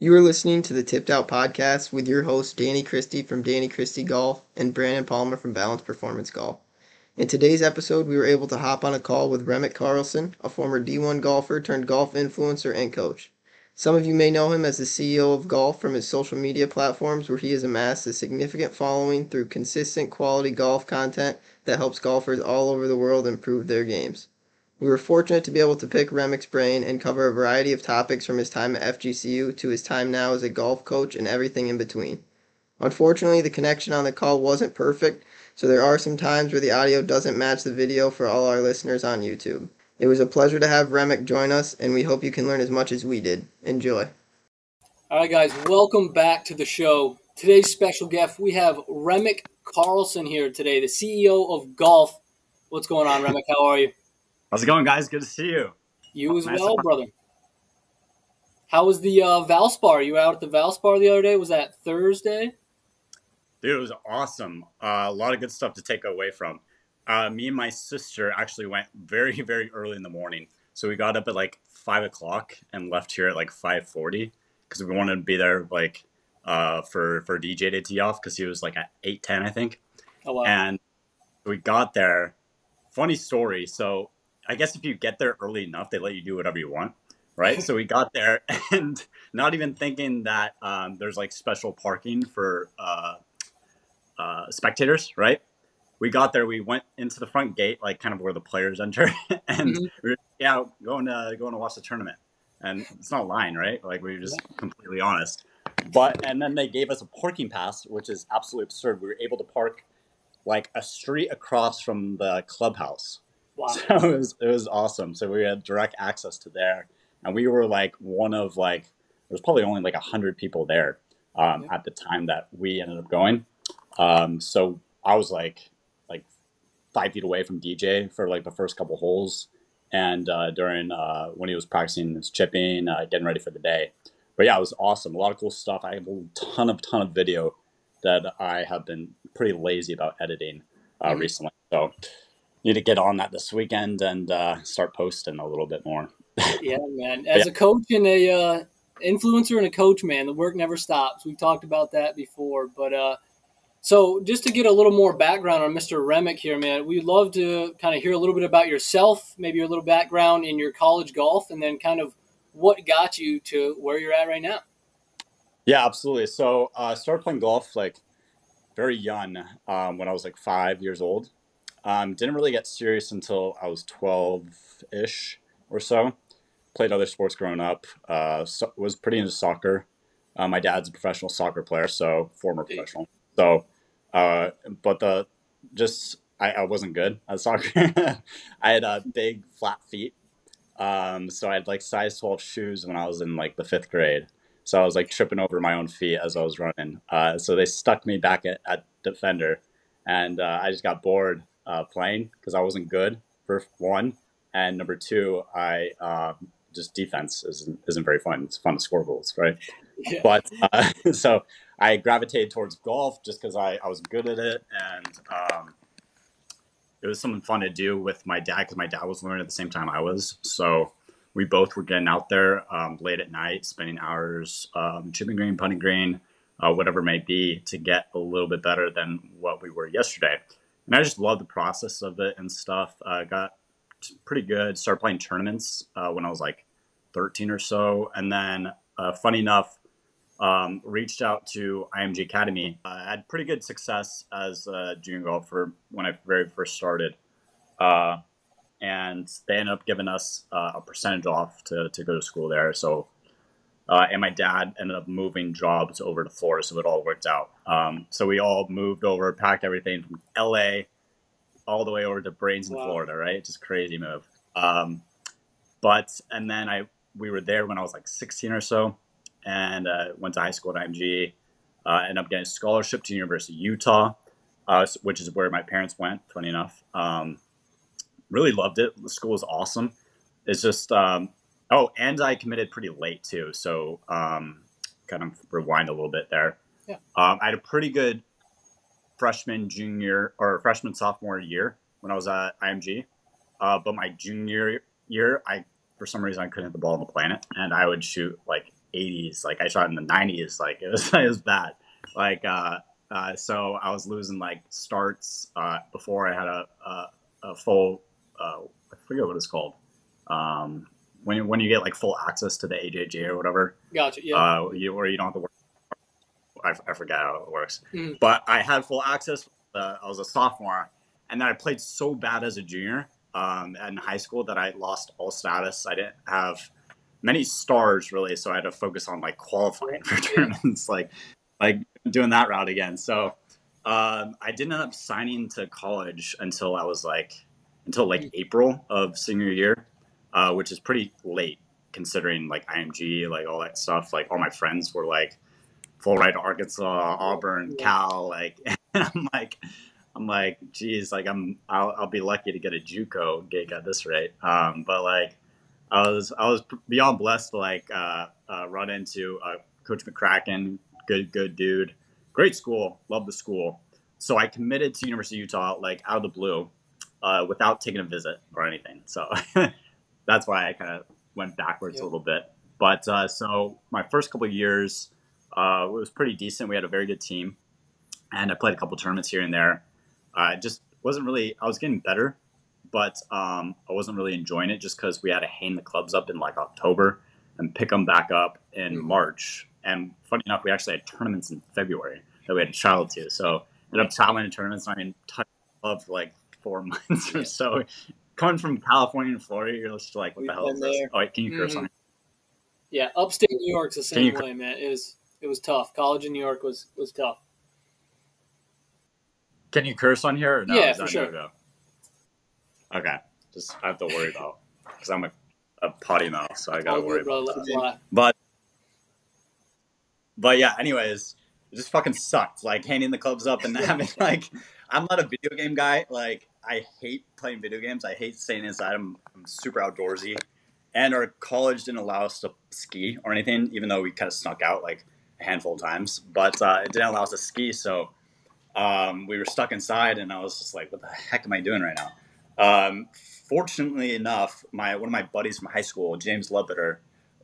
You are listening to the Tipped Out Podcast with your host, Danny Christie from Danny Christie Golf and Brandon Palmer from Balance Performance Golf. In today's episode, we were able to hop on a call with Remick Carlson, a former D1 golfer turned golf influencer and coach. Some of you may know him as the CEO of Golf from his social media platforms, where he has amassed a significant following through consistent quality golf content that helps golfers all over the world improve their games. We were fortunate to be able to pick Remick's brain and cover a variety of topics from his time at FGCU to his time now as a golf coach and everything in between. Unfortunately, the connection on the call wasn't perfect, so there are some times where the audio doesn't match the video for all our listeners on YouTube. It was a pleasure to have Remick join us, and we hope you can learn as much as we did. Enjoy. All right, guys, welcome back to the show. Today's special guest, we have Remick Carlson here today, the CEO of Golf. What's going on, Remick? How are you? How's it going, guys? Good to see you. You as nice well, brother. How was the uh, Valspar? You were out at the Valspar the other day? Was that Thursday? Dude, it was awesome. Uh, a lot of good stuff to take away from. Uh, me and my sister actually went very, very early in the morning. So we got up at like five o'clock and left here at like five forty because we wanted to be there like uh, for for DJ to tee off because he was like at eight ten, I think. Oh wow! And we got there. Funny story. So I guess if you get there early enough, they let you do whatever you want, right? so we got there and not even thinking that um, there's like special parking for uh, uh, spectators, right? We got there. We went into the front gate, like kind of where the players enter, and mm-hmm. we were, yeah, going to going to watch the tournament. And it's not lying, right? Like we were just completely honest. But and then they gave us a parking pass, which is absolutely absurd. We were able to park like a street across from the clubhouse Wow. So it was it was awesome. So we had direct access to there, and we were like one of like there was probably only like a hundred people there um, yeah. at the time that we ended up going. Um, so I was like like five feet away from DJ for like the first couple holes, and uh, during uh, when he was practicing his chipping, uh, getting ready for the day. But yeah, it was awesome. A lot of cool stuff. I have a ton of ton of video that I have been pretty lazy about editing uh, mm-hmm. recently. So need to get on that this weekend and uh, start posting a little bit more. yeah, man. As yeah. a coach and a uh, influencer and a coach, man, the work never stops. We've talked about that before, but uh, so just to get a little more background on Mr. Remick here, man, we'd love to kind of hear a little bit about yourself, maybe your little background in your college golf, and then kind of what got you to where you're at right now. Yeah, absolutely. So I uh, started playing golf like very young um, when I was like five years old. Um, didn't really get serious until I was 12 ish or so. Played other sports growing up. Uh, so, was pretty into soccer. Uh, my dad's a professional soccer player, so former professional. So, uh, but the just I, I wasn't good at soccer. I had uh, big flat feet, um, so I had like size 12 shoes when I was in like the fifth grade. So I was like tripping over my own feet as I was running. Uh, so they stuck me back at, at defender, and uh, I just got bored uh, playing because I wasn't good for one, and number two, I uh, just defense isn't isn't very fun. It's fun to score goals, right? Yeah. But uh, so I gravitated towards golf just because I, I was good at it and um, it was something fun to do with my dad because my dad was learning at the same time I was. So we both were getting out there um, late at night, spending hours um, chipping green, putting green, uh, whatever it may be, to get a little bit better than what we were yesterday and I just love the process of it and stuff. I uh, got pretty good. Started playing tournaments uh, when I was like 13 or so, and then uh, funny enough, um, reached out to IMG Academy. I had pretty good success as a junior golfer when I very first started, uh, and they ended up giving us uh, a percentage off to to go to school there. So uh, and my dad ended up moving jobs over to Florida, so it all worked out. Um, so we all moved over, packed everything from LA all the way over to Bradenton, wow. Florida, right? Just crazy move. Um, but and then I we were there when I was like 16 or so, and uh, went to high school at IMG. Uh, ended up getting a scholarship to University of Utah, uh, which is where my parents went. Funny enough, um, really loved it. The school was awesome. It's just um, Oh, and I committed pretty late too. So um, kind of rewind a little bit there. Yeah. Um, I had a pretty good freshman, junior, or freshman, sophomore year when I was at IMG. Uh, but my junior year, I for some reason I couldn't hit the ball on the planet, and I would shoot like 80s. Like I shot in the 90s. Like it was it was bad. Like uh, uh, so I was losing like starts uh, before I had a a, a full uh, I forget what it's called. Um, when you, when you get like full access to the AJJ or whatever, Gotcha. Yeah. uh, you, or you don't have to work. I, I forget how it works, Mhm. but I had full access. Uh, I was a sophomore, and then I played so bad as a junior um, in high school that I lost all status. I didn't have many stars really, so I had to focus on like qualifying for tournaments, like like doing that route again. So um, I didn't end up signing to college until I was like until like April of senior year, uh, which is pretty late considering like IMG, like all that stuff. Like all my friends were like full ride to Arkansas, Auburn, Yeah. Cal, like I'm like I'm like, geez, like I'm I'll, I'll be lucky to get a JUCO gig at this rate. Um, but like I was I was beyond blessed to like uh, uh, run into uh, Coach McCracken, good good dude, great school, love the school. So I committed to University of Utah like out of the blue, uh, without taking a visit or anything. So that's why I kind of went backwards Yep. a little bit. But uh, so my first couple of years uh, it was pretty decent. We had a very good team, and I played a couple tournaments here and there. I just wasn't really. I was getting better, but um, I wasn't really enjoying it just because we had to hang the clubs up in like October and pick them back up in Mhm. March. And funny enough, we actually had tournaments in February that we had to travel to. So ended up traveling to tournaments. I mean, touch club for like four months or so. Coming from California and Florida, you're just like, what We've the hell is been this? Oh, wait, can you curse Mhm. on it? yeah. Upstate New York's the same you- way, man. It was it was tough. College in New York was was tough. Can you curse on here or no? Yeah, Is for sure. no-go? Okay, just I have to worry about because I'm a, a potty mouth, so I gotta All worry good, about that. But but yeah, anyways, it just fucking sucked. Like handing the clubs up and having like I'm not a video game guy. Like I hate playing video games. I hate staying inside. I'm, I'm super outdoorsy. And our college didn't allow us to ski or anything, even though we kind of snuck out like a handful of times. But uh, it didn't allow us to ski, so um, we were stuck inside, and I was just like, "What the heck am I doing right now?" Um, fortunately enough, my one of my buddies from high school, James Lebeter,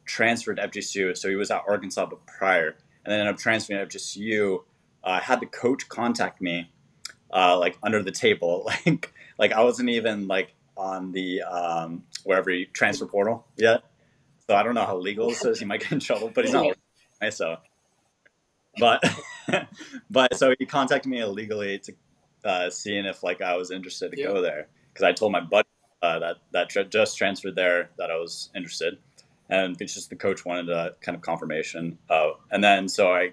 transferred to FGCU. So he was at Arkansas but prior, and then ended up transferring to FGCU. Uh, had the coach contact me, uh, like under the table, like like I wasn't even like on the um, wherever you transfer portal yet. So I don't know how legal this is. He might get in trouble, but he's not. So, but but so he contacted me illegally to uh, seeing if like I was interested to go there because I told my buddy uh, that that tr- just transferred there that I was interested, and it's just the coach wanted a kind of confirmation. Uh, and then so I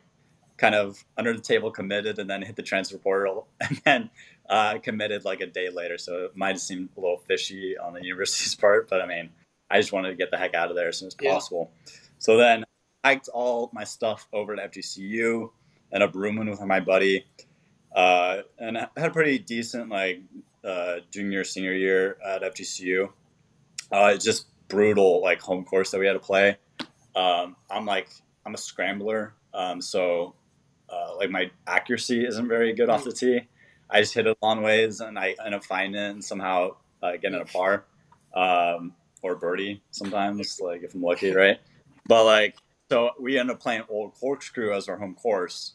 kind of under the table committed, and then hit the transfer portal, and then uh, committed like a day later. So it might have seemed a little fishy on the university's part, but I mean, I just wanted to get the heck out of there as soon as Yeah. possible. So then I hiked all my stuff over to FGCU, ended up rooming with my buddy, uh, and I had a pretty decent like uh, junior senior year at FGCU. Uh, it's just brutal like home course that we had to play. Um, I'm like I'm a scrambler, um, so uh, like my accuracy isn't very good off the tee. I just hit it long ways, and I end up finding it and somehow uh, getting a par um, or birdie sometimes, like if I'm lucky, right? But like, so we end up playing Old Corkscrew as our home course,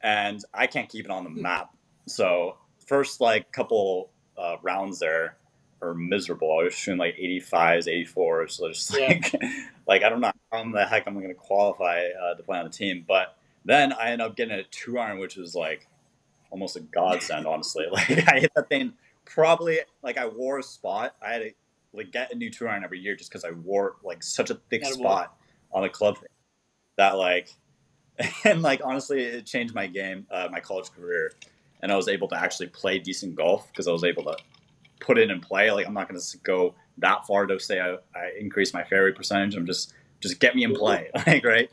and I can't keep it on the map. So first like couple uh, rounds there are miserable. I was shooting like 85s, 84s. So just Yeah. like, like I don't know how the heck I'm going to qualify uh, to play on the team. But then I ended up getting a two iron, which was like almost a godsend, honestly. Like I hit that thing probably like I wore a spot. I had to like get a new two iron every year just because I wore like such a thick spot on the club that like and like honestly it changed my game, uh, my college career, and I was able to actually play decent golf because I was able to put it in play. Like I'm not going to go that far to say I, I increase my fairway percentage. I'm just just get me in play, like right,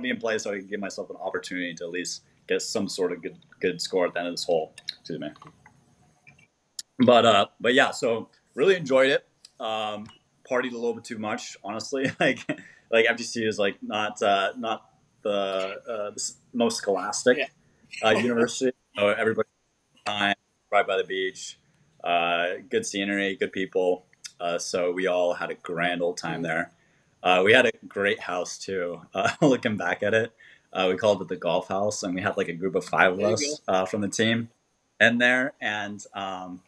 me in play so I can give myself an opportunity to at least get some sort of good good score at the end of this hole. Excuse me. But uh, but yeah, so really enjoyed it. Um, partied a little bit too much, honestly. Like like FGC is like not uh, not the, uh, the most scholastic Yeah. uh, university. So everybody time right by the beach, uh, good scenery, good people. Uh, so we all had a grand old time there. Uh, we had a great house too. Uh, looking back at it, uh, we called it the golf house, and we had like a group of five of us uh, from the team in there, and um,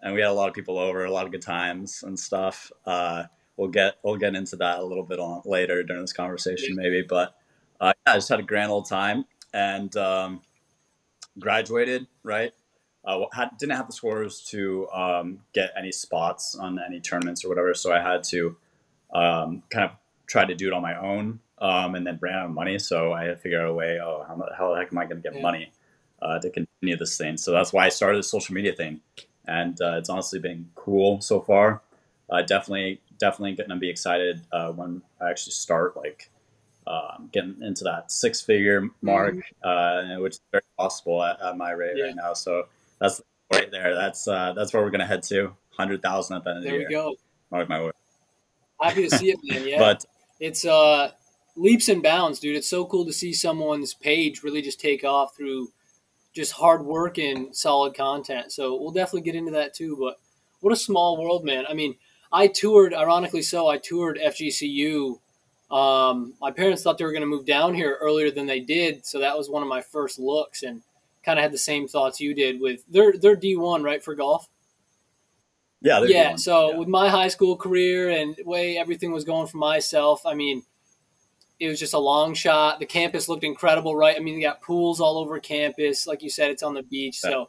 and we had a lot of people over, a lot of good times and stuff. Uh, we'll get we'll get into that a little bit on later during this conversation, maybe. But uh, yeah, I just had a grand old time and um, graduated. Right, uh, had, didn't have the scores to um, get any spots on any tournaments or whatever, so I had to um, kind of tried to do it on my own. Um, and then ran out of money, so I had to figure out a way. Oh, how, how the heck am I going to get Yeah. money uh, to continue this thing? So that's why I started the social media thing, and uh, it's honestly been cool so far. Uh, definitely, definitely going to be excited uh, when I actually start like um, getting into that six figure mark, uh, which is very possible at, at my rate Yeah. right now. So that's right there. That's uh, that's where we're going to head to. Hundred thousand at the end of There the we year. go. Mark my word. Happy to see it, man. Yeah. But it's uh leaps and bounds, dude. It's so cool to see someone's page really just take off through just hard work and solid content. So we'll definitely get into that too. But what a small world, man. I mean, I toured, ironically so, I toured FGCU. Um, my parents thought they were going to move down here earlier than they did, so that was one of my first looks, and kind of had the same thoughts you did with they're they're D one right for golf. Yeah, they're Yeah, doing- so yeah. with my high school career and way everything was going for myself, I mean, it was just a long shot. The campus looked incredible, right? I mean, you got pools all over campus. Like you said, it's on the beach. So,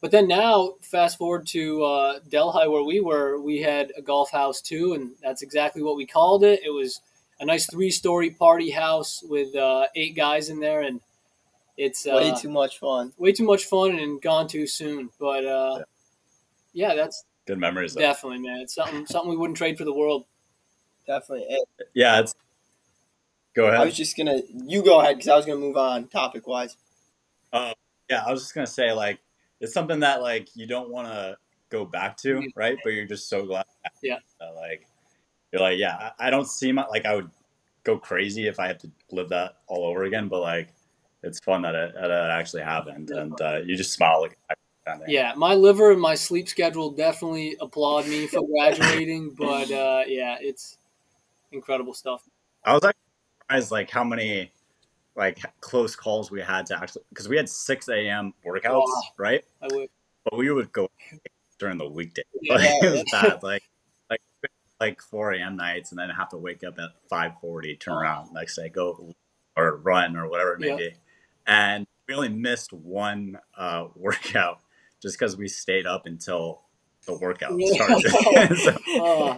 but then now, fast forward to uh, Delhi, where we were, we had a golf house too, and that's exactly what we called it. It was a nice three story party house with uh, eight guys in there, and it's uh, Way too much fun. way too much fun and gone too soon. But uh, yeah, that's good memories. Though. Definitely, man. It's something something we wouldn't trade for the world. Definitely. And Yeah, it's. Go ahead. I was just gonna. You go ahead because I was gonna move on topic wise. Yeah, I was just gonna say like it's something that like you don't want to go back to, Mhm. right? But you're just so glad. Yeah. that, like you're like, yeah, I I don't see my like I would go crazy if I had to live that all over again. But like, it's fun that it, that it actually happened, and uh, you just smile like. Kind. Yeah, my liver and my sleep schedule definitely applaud me for graduating, but uh, yeah, it's incredible stuff. I was actually surprised like how many like close calls we had to actually because we had six a.m. workouts, Wow. right? I would. But we would go during the weekday. Yeah. Like, it was bad. Like like like four a.m. nights, and then have to wake up at five forty, turn around next day, go or run or whatever it may Yeah. be. And we only missed one uh, workout just because we stayed up until the workout started. So- Oh,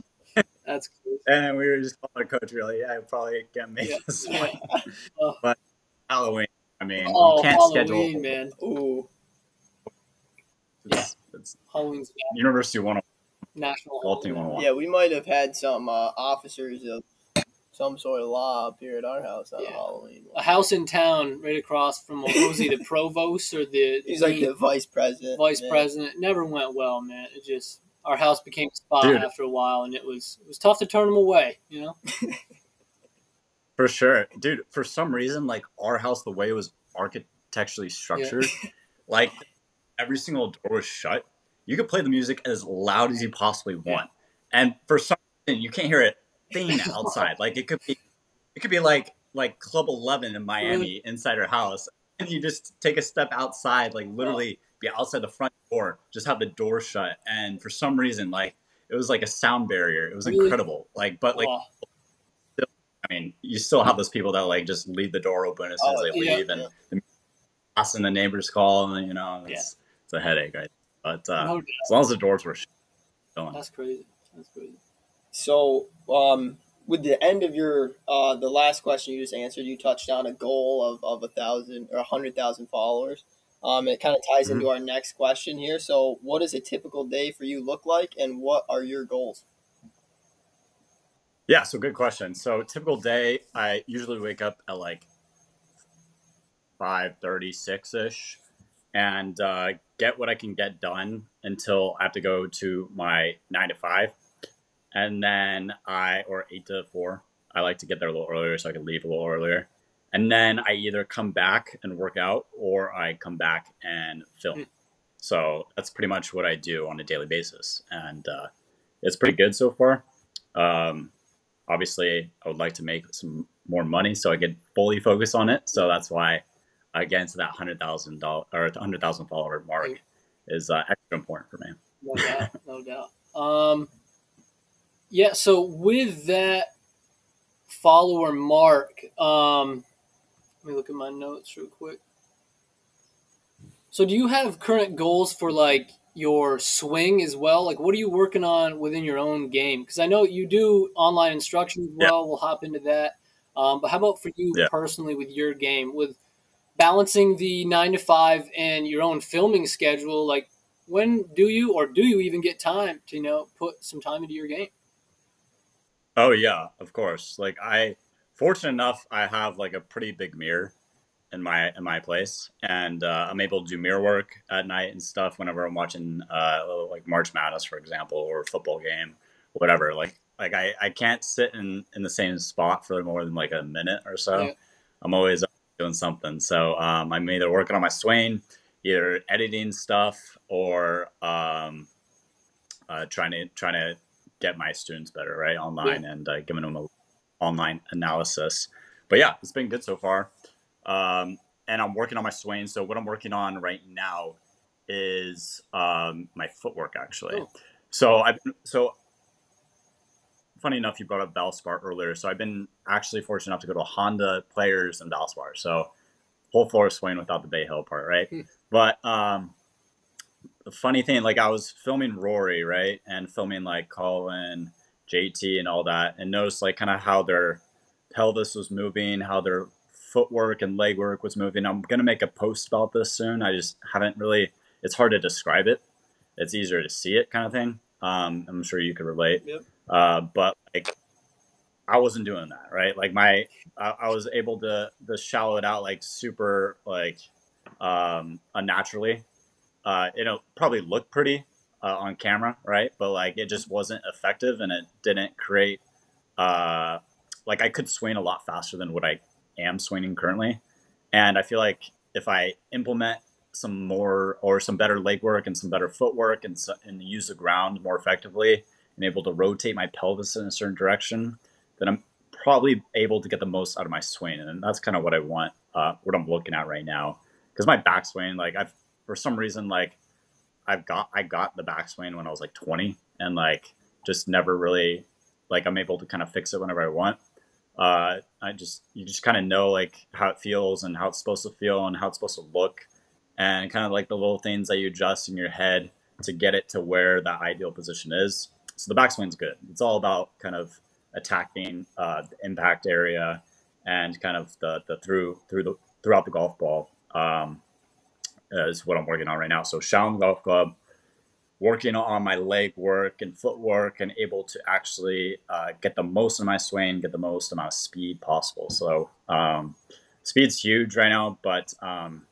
that's cool. and we were just calling our coach. really, "Yeah, I probably can't make Yeah. this Yeah. one." but Halloween, I mean, Oh, you can't Halloween, schedule. man. Ooh, It's, it's Halloween's University one. national. Golf team holiday. 101. yeah, we might have had some uh, officers of some sort of law up here at our house on Yeah. Halloween. A house in town right across from what was he, the provost or the He's like the vice president. vice Yeah. president? It never went well, man. It just our house became a spot Dude. after a while, and it was it was tough to turn him away. You know. For sure, dude. For some reason, like our house, the way it was architecturally structured, like every single door was shut. You could play the music as loud as you possibly want, and for some reason, you can't hear a thing outside. like it could be, it could be like like Club Eleven in Miami inside her house, and you just take a step outside, like literally be outside the front door, just have the door shut, and for some reason, like it was like a sound barrier. It was incredible. Like, but like I mean, you still have those people that like just leave the door open as soon as Oh, they yeah, leave, and us and the neighbors call, and you know, it's, Yeah. it's a headache, right? But uh, as long as the doors were shut, going. that's crazy. That's crazy. So, um, with the end of your uh, the last question you just answered, you touched on a goal of, of a thousand or a hundred thousand followers. Um, it kind of ties into our next question here. So, what does a typical day for you look like, and what are your goals? Yeah, so good question. So typical day, I usually wake up at like five thirty six ish, and uh, get what I can get done until I have to go to my nine to five, and then I or eight to four. I like to get there a little earlier so I can leave a little earlier, and then I either come back and work out or I come back and film. Mm. So that's pretty much what I do on a daily basis, and uh, it's pretty good so far. Um, obviously, I would like to make some more money so I could fully focus on it. So that's why uh, getting to that hundred thousand dollar or hundred thousand follower mark is uh, extra important for me. No doubt, no doubt. Um, yeah. So with that follower mark, um, let me look at my notes real quick. So do you have current goals for like your swing as well? Like, what are you working on within your own game? Because I know you do online instruction as well. Yeah. We'll hop into that. Um, but how about for you yeah. personally with your game, with balancing the nine to five and your own filming schedule? Like, when do you or do you even get time to you know put some time into your game? Oh yeah, of course. Like I, fortunate enough, I have like a pretty big mirror in my in my place, and uh, I'm able to do mirror work at night and stuff whenever I'm watching uh, like March Madness, for example, or a football game, whatever. Like like I, I can't sit in in the same spot for more than like a minute or so. Yeah. I'm always doing something. So um, I'm either working on my swing, either editing stuff, or um, uh, trying to trying to get my students better right online yeah. and uh, giving them a online analysis. But yeah, it's been good so far. Um, and I'm working on my swing. So what I'm working on right now is um, my footwork actually. Oh. So I've so funny enough, you brought up Valspar earlier. So I've been actually fortunate enough to go to Honda players and Valspar. So whole Florida swing without the Bay Hill part, right? Hmm. But um, the funny thing, like I was filming Rory, right, and filming like Collin, JT, and all that, and noticed like kind of how their pelvis was moving, how their footwork and leg work was moving. I'm gonna make a post about this soon. I just haven't really. It's hard to describe it. It's easier to see it, kind of thing. Um, I'm sure you could relate. Yep. Uh, but like, I wasn't doing that, right? Like my, I, I was able to to shallow it out like super like um, unnaturally. Uh, it'll probably look pretty uh, on camera, right? But like it just wasn't effective, and it didn't create. Uh, like I could swing a lot faster than what I am swinging currently. And I feel like if I implement some more or some better leg work and some better footwork and, and use the ground more effectively and able to rotate my pelvis in a certain direction, then I'm probably able to get the most out of my swing. And that's kind of what I want, uh, what I'm looking at right now. Because my backswing, like I've, for some reason, like I've got, I got the backswing when I was like 20 and like just never really, like I'm able to kind of fix it whenever I want uh, I just you just kind of know like how it feels and how it's supposed to feel and how it's supposed to look, and kind of like the little things that you adjust in your head to get it to where that ideal position is. So the backswing's good. It's all about kind of attacking uh, the impact area and kind of the the through through the throughout the golf ball um, is what I'm working on right now. So Shaolin Golf Club working on my leg work and footwork and able to actually uh, get the most of my swing, get the most amount of speed possible. So um, speed's huge right now, but um,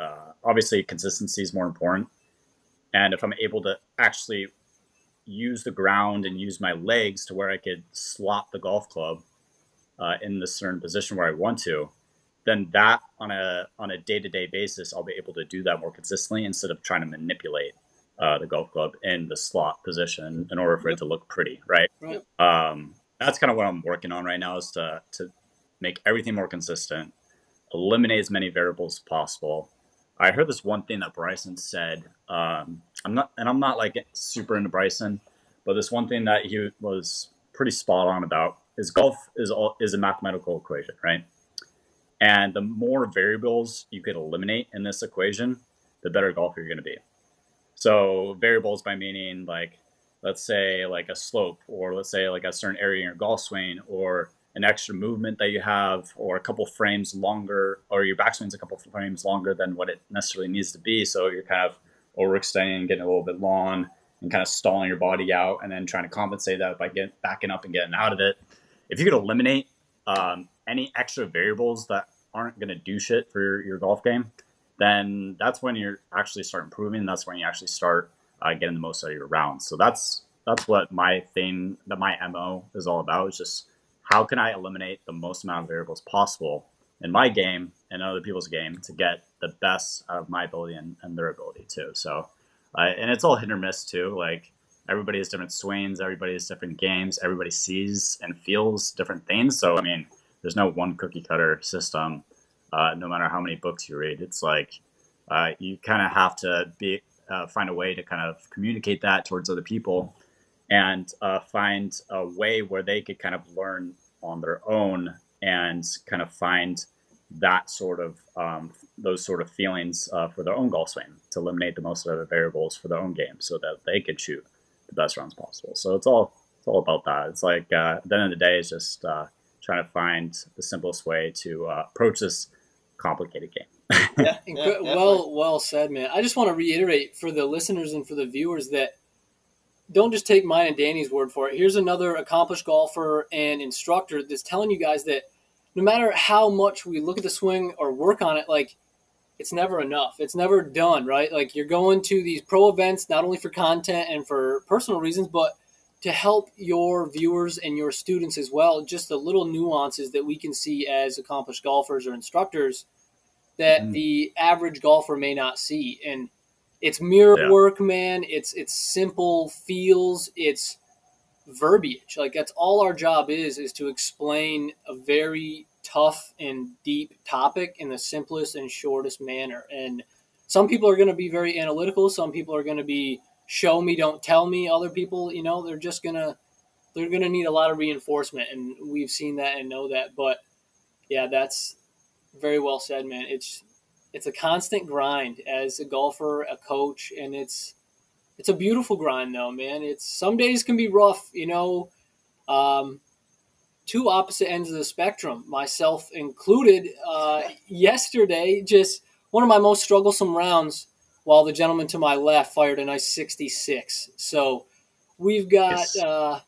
uh, obviously consistency is more important. And if I'm able to actually use the ground and use my legs to where I could slot the golf club uh, in the certain position where I want to, then that on a on a day to day basis, I'll be able to do that more consistently instead of trying to manipulate uh, the golf club in the slot position in order for it to look pretty, right? right. Um, that's kind of what I'm working on right now is to to make everything more consistent, eliminate as many variables as possible. I heard this one thing that Bryson said. Um, I'm not, and I'm not like super into Bryson, but this one thing that he was pretty spot on about is golf is all is a mathematical equation, right? And the more variables you could eliminate in this equation, the better golfer you're going to be. So variables by meaning like, let's say like a slope, or let's say like a certain area in your golf swing, or an extra movement that you have, or a couple frames longer, or your backswing's a couple frames longer than what it necessarily needs to be. So you're kind of overextending, getting a little bit long, and kind of stalling your body out, and then trying to compensate that by getting backing up and getting out of it. If you could eliminate um, any extra variables that aren't going to do shit for your, your golf game, then that's when you're actually start improving. That's when you actually start uh, getting the most out of your rounds. So that's that's what my thing, that my mo is all about. Is just how can I eliminate the most amount of variables possible in my game and other people's game to get the best out of my ability and, and their ability too. So, uh, and it's all hit or miss too. Like everybody has different swings, everybody has different games, everybody sees and feels different things. So I mean, there's no one cookie cutter system. Uh, no matter how many books you read, it's like uh, you kind of have to be uh, find a way to kind of communicate that towards other people, and uh, find a way where they could kind of learn on their own and kind of find that sort of um, those sort of feelings uh, for their own golf swing to eliminate the most of the variables for their own game so that they could shoot the best rounds possible. So it's all it's all about that. It's like uh, at the end of the day, it's just trying to find the simplest way to uh, approach this complicated game. yeah, yeah, well, well said, man. I just want to reiterate for the listeners and for the viewers that don't just take mine and Danny's word for it. Here's another accomplished golfer and instructor that's telling you guys that no matter how much we look at the swing or work on it, like it's never enough. It's never done, right? Like you're going to these pro events not only for content and for personal reasons, but to help your viewers and your students as well. Just the little nuances that we can see as accomplished golfers or instructors that mm. the average golfer may not see. And it's mirror yeah. work, man. It's it's simple feels. It's verbiage. Like that's all our job is is to explain a very tough and deep topic in the simplest and shortest manner. And some people are going to be very analytical. Some people are going to be show me, don't tell me. Other people, you know, they're just gonna they're gonna need a lot of reinforcement, and we've seen that and know that. But yeah, that's very well said, man. It's it's a constant grind as a golfer, a coach, and it's it's a beautiful grind though, man. It's some days can be rough, you know. Um, two opposite ends of the spectrum, myself included. Uh, yesterday, just one of my most strugglesome rounds, while the gentleman to my left fired a nice 66. So we've got yes. uh,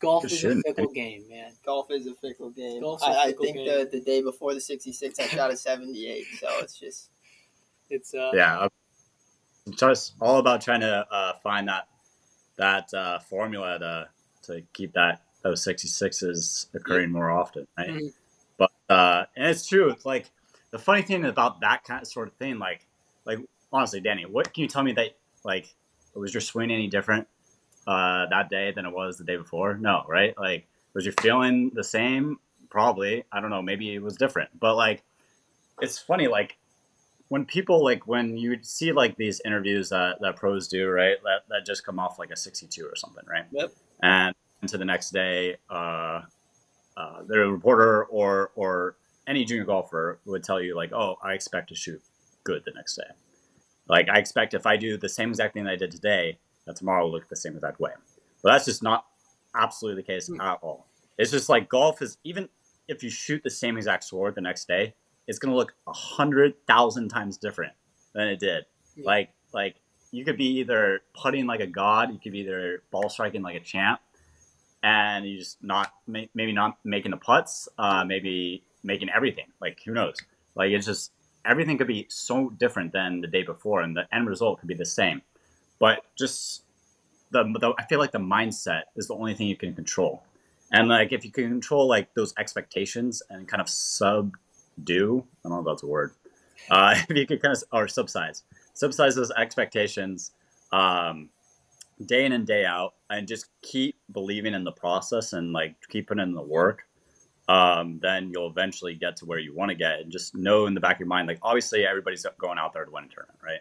golf is a fickle game, man. Golf is a fickle game. Golf's I, fickle I think game. the the day before the 66, I shot a 78. So it's just it's uh, yeah It's all about trying to uh, find that that uh, formula to to keep that those 66s occurring yeah. more often right mm-hmm. but uh and it's true it's like the funny thing about that kind of sort of thing like like honestly danny what can you tell me that like was your swing any different uh that day than it was the day before no right like was your feeling the same probably i don't know maybe it was different but like it's funny like when people like when you see like these interviews that, that pros do, right? That that just come off like a 62 or something, right? Yep. And to the next day, uh, uh, the reporter or or any junior golfer would tell you like, oh, I expect to shoot good the next day. Like I expect if I do the same exact thing that I did today, that tomorrow will look the same exact way. But that's just not absolutely the case mm. at all. It's just like golf is even if you shoot the same exact score the next day, it's going to look a hundred thousand times different than it did. Yeah. Like, like you could be either putting like a god, you could be either ball striking like a champ, and you just not maybe not making the putts, uh, maybe making everything. Like who knows? Like it's just everything could be so different than the day before, and the end result could be the same. But just the, the I feel like the mindset is the only thing you can control. And like if you can control like those expectations and kind of sub do. I don't know if that's a word. Uh, if you could kind of or subsize, subsize those expectations, um, day in and day out, and just keep believing in the process and like keep putting in the work. Um, then you'll eventually get to where you want to get, and just know in the back of your mind, like obviously everybody's going out there to win a tournament, right?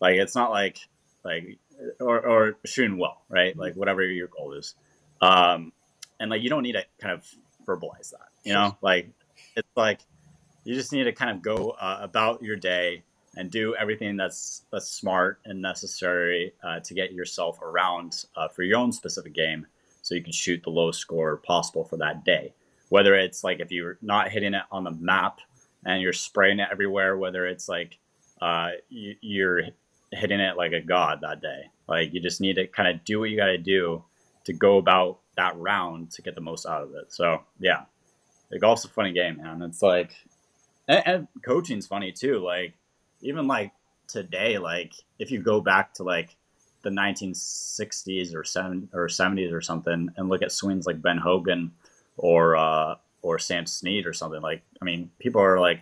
Like it's not like like or, or shooting well, right? Like whatever your goal is, um, and like you don't need to kind of verbalize that, you know, like it's like you just need to kind of go uh, about your day and do everything that's that's smart and necessary uh, to get yourself around uh, for your own specific game, so you can shoot the lowest score possible for that day. Whether it's like if you're not hitting it on the map and you're spraying it everywhere, whether it's like uh, you, you're hitting it like a god that day. Like you just need to kind of do what you got to do to go about that round to get the most out of it. So yeah, the golf's a funny game, man. It's like and, and coaching's funny too. Like even like today, like if you go back to like the 1960s or 70s or 70s or something and look at swings like Ben Hogan or uh, or Sam Snead or something like I mean people are like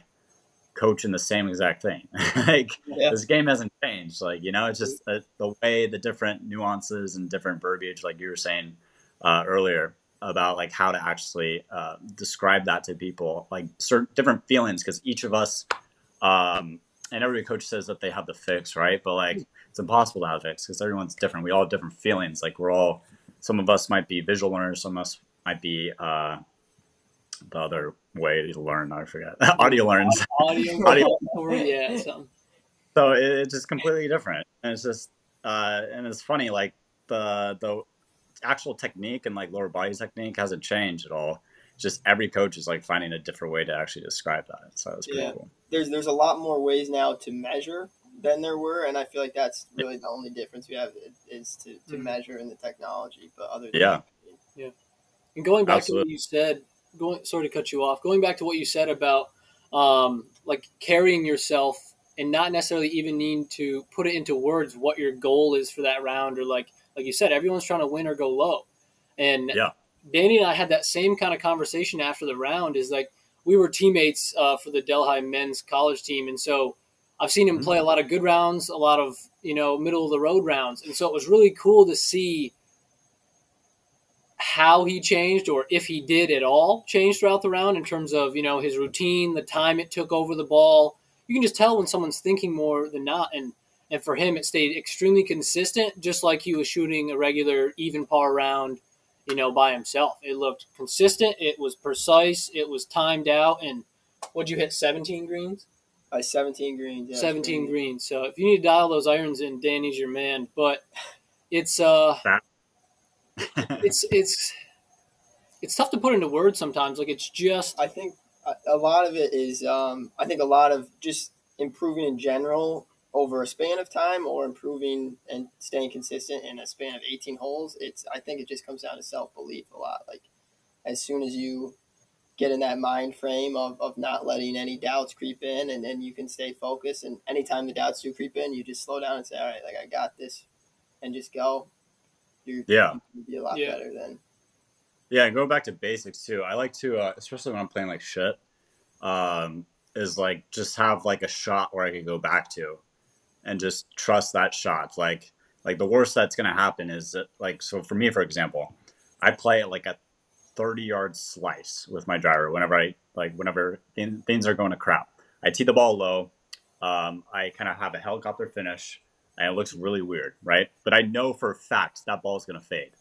coaching the same exact thing like yeah. this game hasn't changed. Like you know, it's just uh, the way the different nuances and different verbiage, like you were saying uh, earlier about like how to actually uh, describe that to people, like certain different feelings, because each of us, um, and every coach says that they have the fix, right? But like it's impossible to have a fix because everyone's different. We all have different feelings. Like we're all, some of us might be visual learners, some of us might be uh, the other way to learn. I forget audio learns. Audio, audio. yeah. So, so it's just completely different, and it's just uh, and it's funny like the the actual technique and like lower body technique hasn't changed at all. Just every coach is like finding a different way to actually describe that. So it's pretty Yeah. cool. There's there's a lot more ways now to measure than there were, and I feel like that's really the only difference we have is to, to Mhm. measure in the technology. But other than Yeah. And going back to what you said, going sorry to cut you off. Going back to what you said about um, like carrying yourself and not necessarily even needing to put it into words what your goal is for that round or like like you said, everyone's trying to win or go low. And Yeah. Danny and I had that same kind of conversation after the round. Is like we were teammates uh, for the Delhi men's college team, and so I've seen him Mhm. play a lot of good rounds, a lot of you know middle of the road rounds, and so it was really cool to see how he changed or if he did at all change throughout the round in terms of you know his routine the time it took over the ball. You can just tell when someone's thinking more than not and and for him it stayed extremely consistent just like he was shooting a regular even par round you know by himself. It looked consistent it was precise it was timed out and what'd you hit 17 greens? By 17 greens. yeah, 17 it's greens. So if you need to dial those irons in danny's your man. But it's uh it's it's it's tough to put into words sometimes. Like it's just I think a, lot of it is, um, I think a lot of just improving in general over a span of time or improving and staying consistent in a span of 18 holes. It's, I think it just comes down to self belief a lot. Like as soon as you get in that mind frame of, of not letting any doubts creep in and then you can stay focused. And anytime the doubts do creep in, you just slow down and say, all right, like I got this and just go. You're, Yeah. you'll be a lot Yeah. better than. Yeah, and go back to basics too. I like to, uh, especially when I'm playing like shit, um, is like just have like a shot where I could go back to, and just trust that shot. Like, like the worst that's gonna happen is that, like, so for me, for example, I play at like a 30 yard slice with my driver whenever I like whenever th- things are going to crap. I tee the ball low. Um, I kind of have a helicopter finish, and it looks really weird, right? But I know for a fact that ball is gonna fade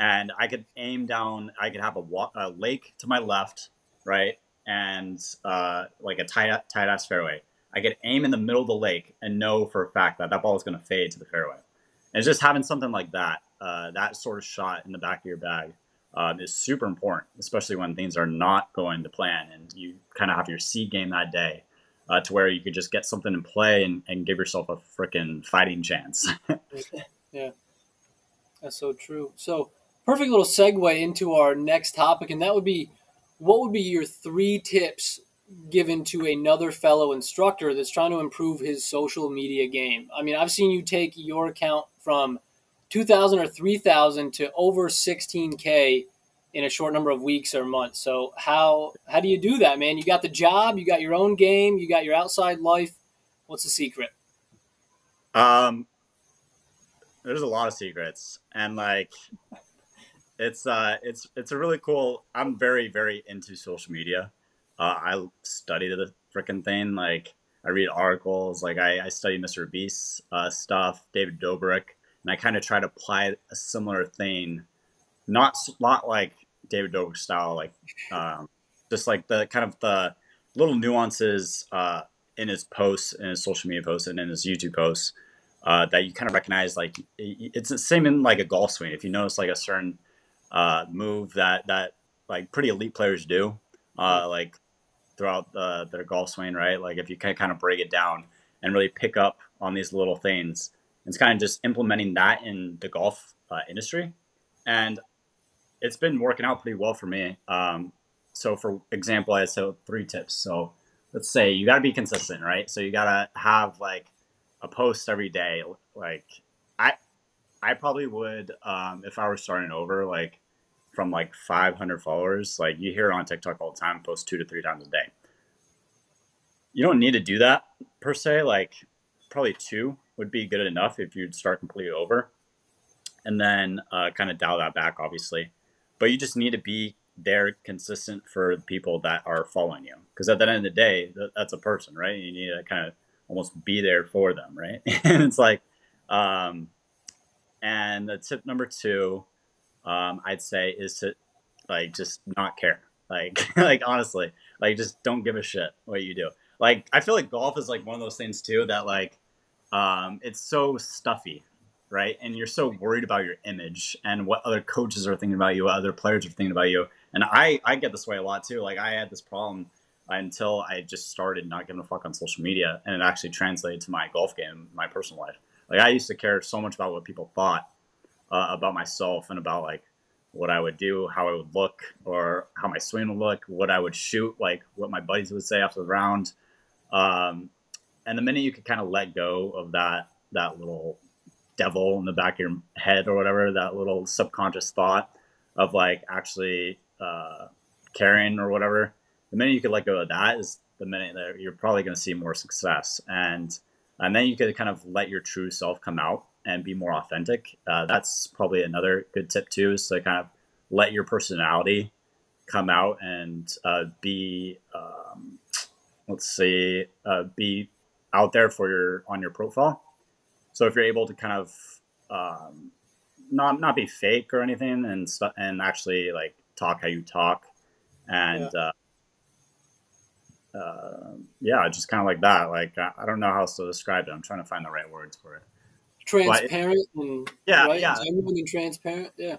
and I could aim down. I could have a, wa- a lake to my left, right, and uh, like a tight tight ass fairway. I could aim in the middle of the lake and know for a fact that that ball is going to fade to the fairway. And just having something like that, uh, that sort of shot in the back of your bag, um, is super important, especially when things are not going to plan and you kind of have your C game that day. Uh, to where you could just get something in play and, and give yourself a freaking fighting chance. Yeah, that's so true. So perfect little segue into our next topic, and that would be what would be your three tips given to another fellow instructor that's trying to improve his social media game? I mean, I've seen you take your account from 2,000 or 3,000 to over 16K in a short number of weeks or months. So how how do you do that, man? You got the job, you got your own game, you got your outside life. What's the secret? Um, there's a lot of secrets, and like, it's uh, it's it's a really cool. I'm very very into social media. Uh, I study the freaking thing. Like, I read articles. Like, I, I study Mr. Beast's uh, stuff, David Dobrik, and I kind of try to apply a similar thing. Not not like David Dobrik style, like um, just like the kind of the little nuances uh, in his posts, in his social media posts, and in his YouTube posts uh, that you kind of recognize. Like it's the same in like a golf swing. If you notice like a certain uh, move that that like pretty elite players do, uh, like throughout the, their golf swing, right? Like if you can kind of break it down and really pick up on these little things, it's kind of just implementing that in the golf uh, industry, and it's been working out pretty well for me. Um, so, for example, I said three tips. So, let's say you got to be consistent, right? So you got to have like a post every day. Like I, I probably would um, if I were starting over, like from like 500 followers. Like you hear on TikTok all the time, post two to three times a day. You don't need to do that per se. Like probably two would be good enough if you'd start completely over, and then uh, kind of dial that back, obviously. But you just need to be there consistent for people that are following you, because at the end of the day, that's a person, right? You need to kind of almost be there for them, right? and it's like, um, and the tip number two, um, I'd say, is to like just not care. Like, like honestly, like just don't give a shit what you do. Like, I feel like golf is like one of those things too that like, um, it's so stuffy, right? And you're so worried about your image and what other coaches are thinking about you, what other players are thinking about you. And I, I get this way a lot too. Like, I had this problem until I just started not giving a fuck on social media, and it actually translated to my golf game, my personal life. Like, I used to care so much about what people thought uh, about myself and about like what I would do, how I would look, or how my swing would look, what I would shoot, like what my buddies would say after the round. Um, and the minute you could kind of let go of that that little devil in the back of your head or whatever, that little subconscious thought of like actually uh, caring or whatever, the minute you could let go of that is the minute that you're probably going to see more success, and and then you could kind of let your true self come out and be more authentic. Uh, that's probably another good tip too, is to kind of let your personality come out and uh, be, um, let's see, uh, be out there for your on your profile. So if you're able to kind of um, not not be fake or anything, and st- and actually like talk how you talk, and yeah. Uh, uh, yeah, just kind of like that. Like I, I, don't know how else to describe it. I'm trying to find the right words for it transparent and yeah, right? yeah, genuine and transparent. Yeah,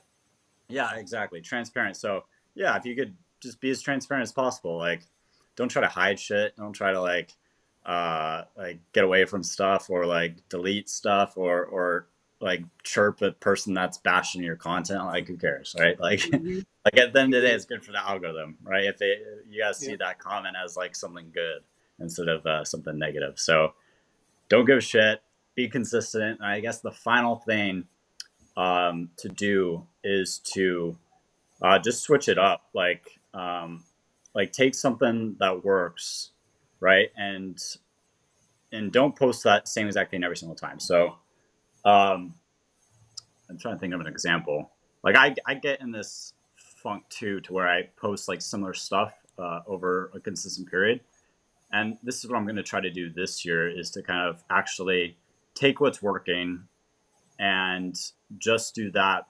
yeah, exactly, transparent. So yeah, if you could just be as transparent as possible, like don't try to hide shit. Don't try to like uh like get away from stuff or like delete stuff or or like chirp a person that's bashing your content like who cares right like mm-hmm. like at the end of the day it's good for the algorithm right if they you guys see yeah. that comment as like something good instead of uh, something negative so don't give a shit be consistent. and I guess the final thing um, to do is to uh, just switch it up. Like, um, like take something that works, right, and and don't post that same exact thing every single time. So, um, I'm trying to think of an example. Like, I I get in this funk too, to where I post like similar stuff uh, over a consistent period. And this is what I'm going to try to do this year is to kind of actually take what's working and just do that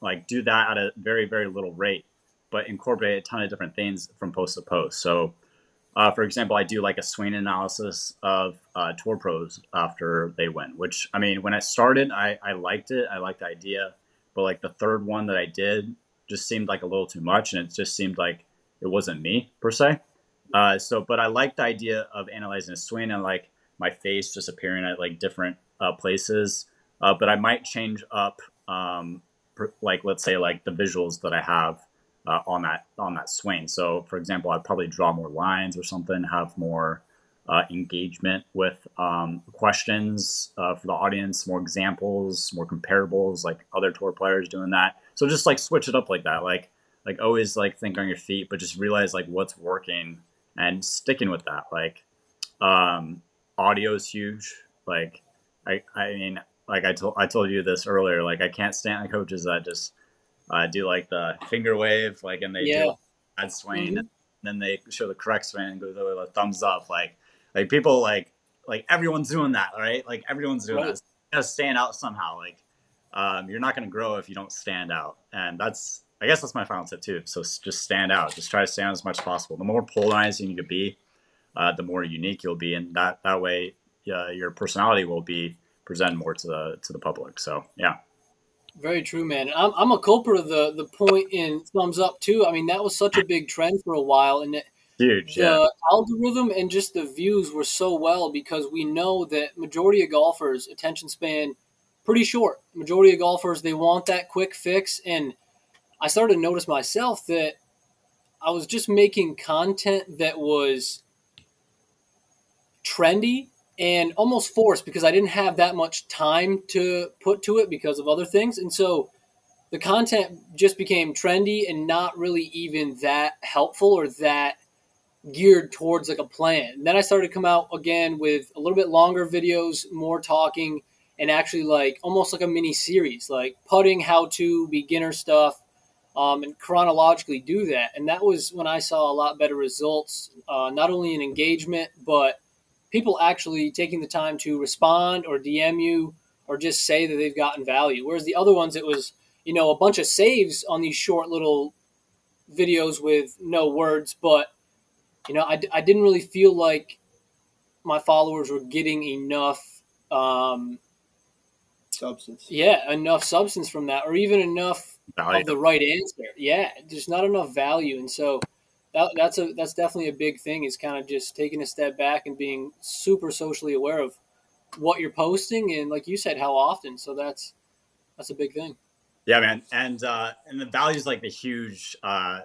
like do that at a very very little rate but incorporate a ton of different things from post to post so uh, for example i do like a swing analysis of uh, tour pros after they win which i mean when i started I, I liked it. I liked the idea. But like the third one that i did just seemed like a little too much and it just seemed like it wasn't me per se. Uh, so but i liked the idea of analyzing a swing and like my face just appearing at like different uh, places. Uh, but I might change up, um, per, like let's say like the visuals that I have uh, on that on that swing. So for example, I'd probably draw more lines or something, have more uh, engagement with um, questions uh, for the audience, more examples, more comparables, like other tour players doing that. So just like switch it up like that, like like always like think on your feet, but just realize like what's working and sticking with that. Like um, audio is huge. Like, I, I mean, like I told, I told you this earlier. Like, I can't stand the coaches that just uh, do like the finger wave, like, and they yeah. do a bad swing, mm-hmm. and then they show the correct swing and go the thumbs up. Like, like people like, like everyone's doing that, right? Like everyone's doing right. that. You gotta stand out somehow. Like, um, you're not gonna grow if you don't stand out, and that's, I guess that's my final tip too. So just stand out. Just try to stand out as much as possible. The more polarizing you can be, uh, the more unique you'll be, and that that way uh, your personality will be presented more to the to the public. So yeah. Very true, man. I'm, I'm a culprit of the the point in thumbs up too. I mean, that was such a big trend for a while, and it, Huge, the yeah. algorithm and just the views were so well because we know that majority of golfers attention span pretty short. Majority of golfers they want that quick fix, and I started to notice myself that I was just making content that was trendy and almost forced because I didn't have that much time to put to it because of other things. And so the content just became trendy and not really even that helpful or that geared towards like a plan. And then I started to come out again with a little bit longer videos, more talking, and actually like almost like a mini series, like putting, how to, beginner stuff, um, and chronologically do that. And that was when I saw a lot better results, uh, not only in engagement, but people actually taking the time to respond or DM you or just say that they've gotten value. Whereas the other ones, it was, you know, a bunch of saves on these short little videos with no words, but you know, I, I didn't really feel like my followers were getting enough, um, Substance. yeah, enough substance from that, or even enough Value. of the right answer. Yeah, there's not enough value, and so that, that's a that's definitely a big thing. Is kind of just taking a step back and being super socially aware of what you're posting, and like you said, how often. So that's that's a big thing. Yeah, man, and uh, and the value is like the huge uh,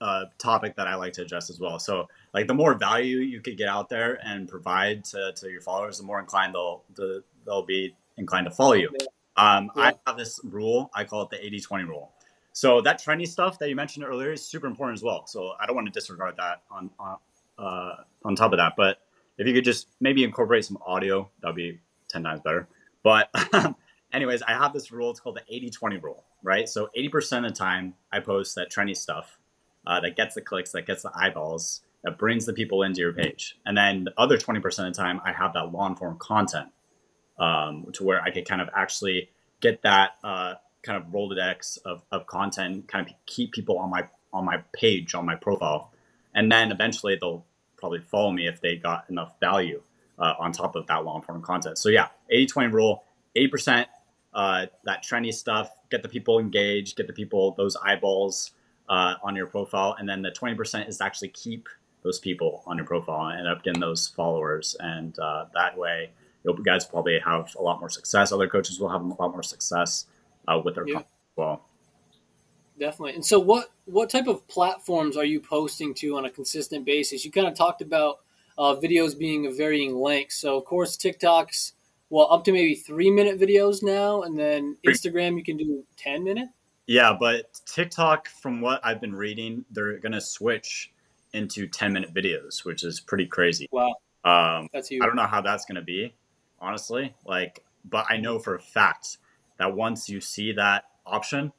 uh, topic that I like to address as well. So, like, the more value you could get out there and provide to, to your followers, the more inclined they'll the, they'll be inclined to follow you. Um, I have this rule. I call it the 80-20 rule. So that trendy stuff that you mentioned earlier is super important as well. So I don't want to disregard that on on, uh, on top of that. But if you could just maybe incorporate some audio, that'd be ten times better. But anyways, I have this rule. It's called the 80-20 rule, right? So 80% of the time I post that trendy stuff uh, that gets the clicks, that gets the eyeballs, that brings the people into your page. And then the other 20% of the time I have that long form content um, to where I could kind of actually get that uh, kind of Rolodex of, of content, kind of keep people on my on my page, on my profile. And then eventually they'll probably follow me if they got enough value uh, on top of that long form content. So yeah, 80-20 rule, 80% uh, that trendy stuff, get the people engaged, get the people those eyeballs uh, on your profile, and then the 20% is to actually keep those people on your profile and end up getting those followers. And uh, that way, you guys probably have a lot more success. Other coaches will have a lot more success uh, with their Yeah. well. Definitely. And so, what what type of platforms are you posting to on a consistent basis? You kind of talked about uh, videos being of varying lengths. So, of course, TikTok's well up to maybe three minute videos now, and then Instagram you can do ten minute. Yeah, but TikTok, from what I've been reading, they're to switch into 10 minute videos, which is pretty crazy. Wow, Um, that's huge. I don't know how that's to be, honestly. Like, but I know for a fact that once you see that option,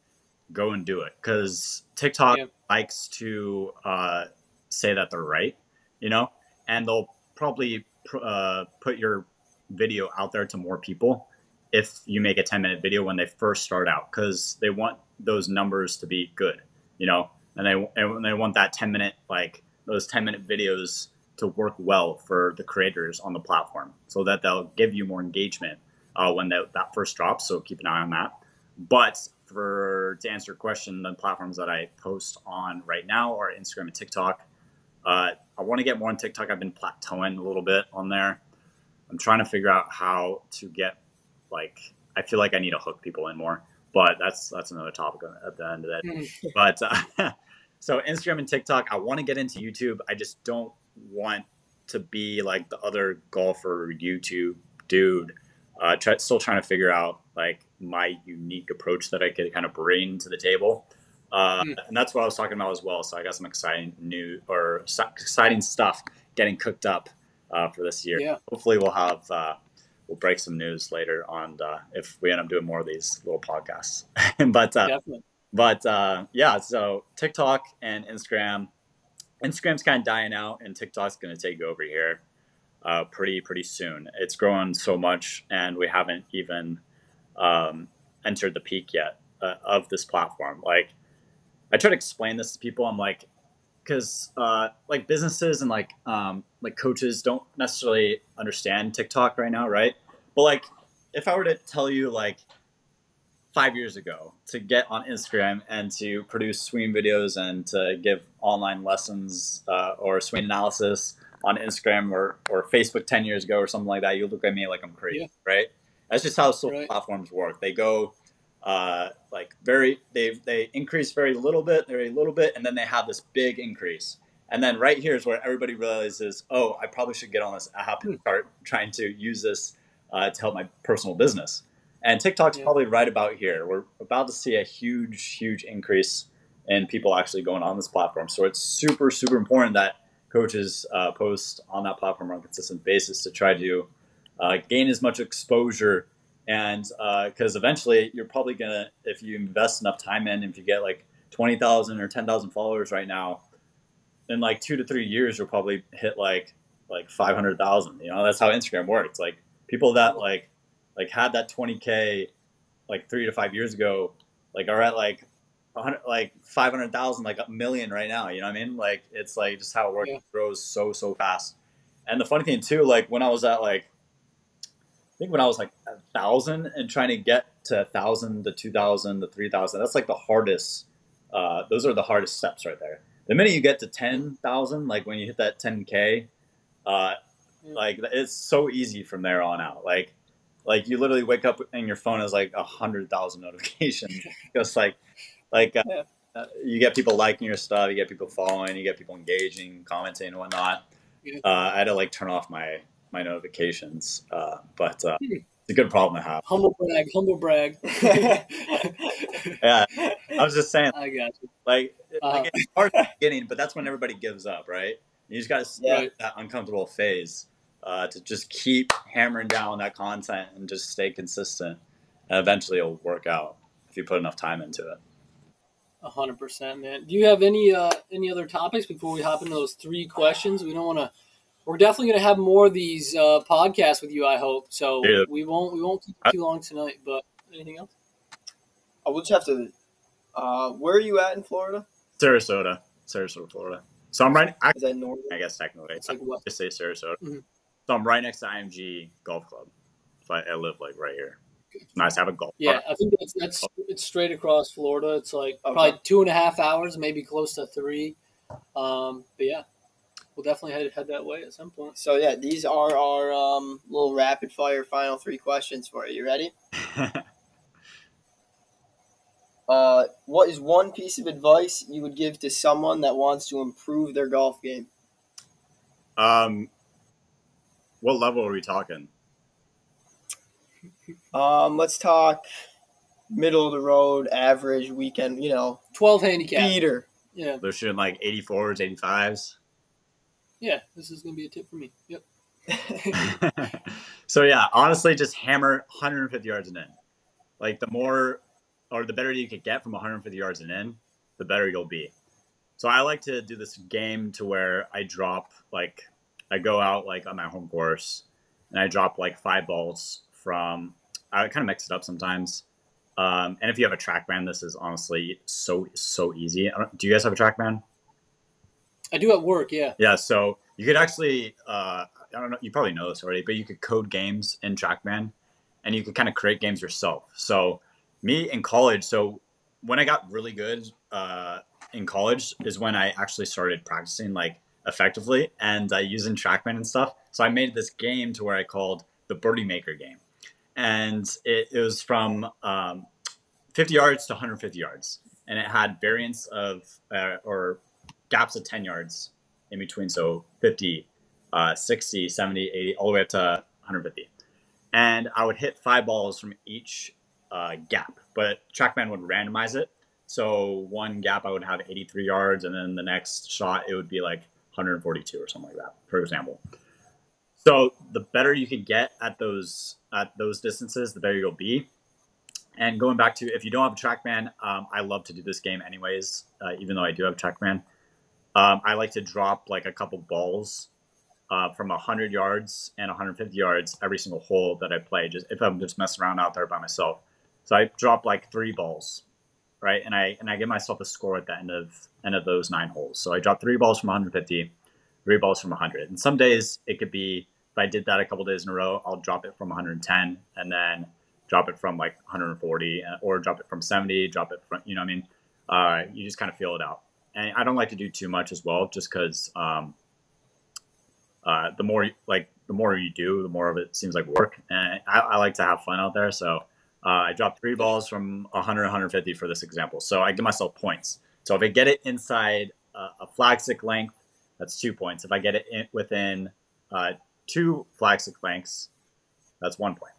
go and do it. Because TikTok Yeah. likes to uh, say that they're right, you know, and they'll probably pr- uh, put your video out there to more people if you make a 10 minute video when they first start out because they want those numbers to be good, you know, and they and they want that 10 minute like those 10 minute videos to work well for the creators on the platform so that they'll give you more engagement uh, when that, that first drops. So keep an eye on that. But for to answer your question, the platforms that I post on right now are Instagram and TikTok. Uh, I want to get more on TikTok. I've been plateauing a little bit on there. I'm trying to figure out how to get like I feel like I need to hook people in more, but that's that's another topic at the end of that. Mhm. But uh, so Instagram and TikTok, I want to get into YouTube. I just don't want to be like the other golfer YouTube dude. Uh, try, still trying to figure out like my unique approach that I could kind of bring to the table. Uh, Hmm. And that's what I was talking about as well. So I got some exciting new or exciting stuff getting cooked up uh, for this year. Yeah. Hopefully, we'll have uh, we'll break some news later on uh, if we end up doing more of these little podcasts. but uh, but uh, yeah, so TikTok and Instagram. Instagram's kind of dying out, and TikTok's going to take over here uh, pretty pretty soon. It's grown so much, and we haven't even um, entered the peak yet uh, of this platform. Like, I try to explain this to people. I'm like, because uh, like businesses and like um, like coaches don't necessarily understand TikTok right now, right? But like, if I were to tell you like five years ago to get on Instagram and to produce swing videos and to give online lessons uh, or swing analysis on Instagram or, or Facebook 10 years ago or something like that, you look at me like I'm crazy, Yeah. right? That's just how social Right. platforms work. They go uh, like very, they, they increase very little bit, very little bit, and then they have this big increase. And then right here is where everybody realizes, oh, I probably should get on this app and start trying to use this uh, to help my personal business. And TikTok's Yeah. probably right about here. We're about to see a huge, huge increase in people actually going on this platform. So it's super, super important that coaches uh, post on that platform on a consistent basis to try to uh, gain as much exposure. And because uh, eventually you're probably gonna, if you invest enough time in, if you get like twenty thousand or ten thousand followers right now, in like two to three years you'll probably hit like like five hundred thousand. You know, that's how Instagram works. Like people that like like had that twenty k like three to five years ago, like are at like like 500,000, like a million right now. You know what I mean? Like, it's like just how it works. Yeah. It grows so, so fast. And the funny thing too, like when I was at like, I think when I was like a thousand and trying to get to a thousand to 2000 to 3000, that's like the hardest. Uh, those are the hardest steps right there. The minute you get to 10,000, like when you hit that 10K, uh, like it's so easy from there on out. Like, like you literally wake up and your phone has like a hundred thousand notifications. Just like like uh, yeah. uh, you get people liking your stuff, you get people following, you get people engaging, commenting, and whatnot. Yeah. Uh, I had to like turn off my my notifications, uh, but uh, hmm. it's a good problem to have. Humble brag, humble brag. yeah, I was just saying. I got you. Like, uh-huh. like it's hard at the beginning, but that's when everybody gives up, right? You just got to yeah. that uncomfortable phase uh, to just keep hammering down that content and just stay consistent, and eventually it'll work out if you put enough time into it hundred percent, man. Do you have any uh, any other topics before we hop into those three questions? We don't want to. We're definitely going to have more of these uh, podcasts with you. I hope so. Yeah. We won't we won't keep too long tonight. But anything else? I will just have to. Uh, where are you at in Florida? Sarasota, Sarasota, Florida. So I'm right. Is that normal? I guess technically, it's like what? Just say Sarasota. Mm-hmm. So I'm right next to IMG Golf Club. So I, I live like right here nice to have a golf. Yeah, I think that's that's it's straight across Florida. It's like okay. probably two and a half hours, maybe close to three. Um, but yeah, we'll definitely head head that way at some point. So yeah, these are our um, little rapid fire final three questions for you. You ready? uh, what is one piece of advice you would give to someone that wants to improve their golf game? Um, what level are we talking? Um, let's talk middle of the road, average weekend. You know, twelve handicap beater. Yeah, they're shooting like eighty fours, eighty fives. Yeah, this is gonna be a tip for me. Yep. so yeah, honestly, just hammer 150 yards and in. Like the more or the better you could get from 150 yards and in, the better you'll be. So I like to do this game to where I drop like I go out like on my home course and I drop like five balls from I kind of mix it up sometimes. Um, and if you have a track TrackMan, this is honestly so so easy. Do you guys have a track TrackMan? I do at work, yeah. Yeah, so you could actually uh, I don't know, you probably know this already, but you could code games in TrackMan, and you could kind of create games yourself. So me in college, so when I got really good uh, in college is when I actually started practicing like effectively and uh, using TrackMan and stuff. So I made this game to where I called the Birdie Maker game and it, it was from um, 50 yards to 150 yards, and it had variants of uh, or gaps of 10 yards in between, so 50, uh, 60, 70, 80, all the way up to 150. And I would hit five balls from each uh, gap, but TrackMan would randomize it. So one gap I would have 83 yards, and then the next shot it would be like 142 or something like that, for example. So the better you can get at those at those distances, the better you'll be. And going back to if you don't have a TrackMan, um, I love to do this game anyways. Uh, even though I do have TrackMan, um, I like to drop like a couple balls uh, from 100 yards and 150 yards every single hole that I play. Just if I'm just messing around out there by myself, so I drop like three balls, right? And I and I give myself a score at the end of end of those nine holes. So I drop three balls from 150, three balls from 100. And some days it could be if I did that a couple days in a row, I'll drop it from 110 and then drop it from like 140 uh, or drop it from 70, drop it from, you know, I mean, uh, you just kind of feel it out. And I don't like to do too much as well, just because um, uh, the more like the more you do, the more of it seems like work. And I, I like to have fun out there, so uh, I dropped three balls from 100, 150 for this example. So I give myself points. So if I get it inside uh, a flag stick length, that's two points. If I get it in, within uh, two flag stick lengths, that's one point.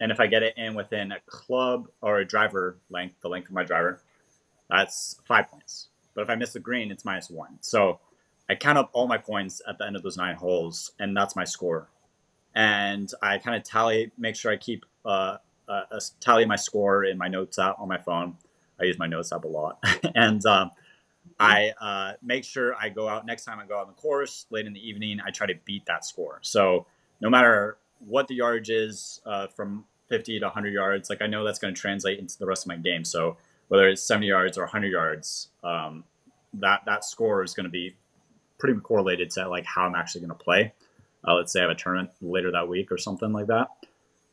And if I get it in within a club or a driver length, the length of my driver, that's five points. But if I miss the green, it's minus one. So I count up all my points at the end of those nine holes, and that's my score. And I kind of tally, make sure I keep uh, a, a tally my score in my notes app on my phone. I use my notes app a lot, and um, I uh, make sure I go out next time I go out on the course late in the evening. I try to beat that score. So no matter what the yardage is uh, from 50 to 100 yards, like I know that's going to translate into the rest of my game. So whether it's 70 yards or 100 yards, um, that that score is going to be pretty correlated to like how I'm actually going to play. Uh, let's say I have a tournament later that week or something like that.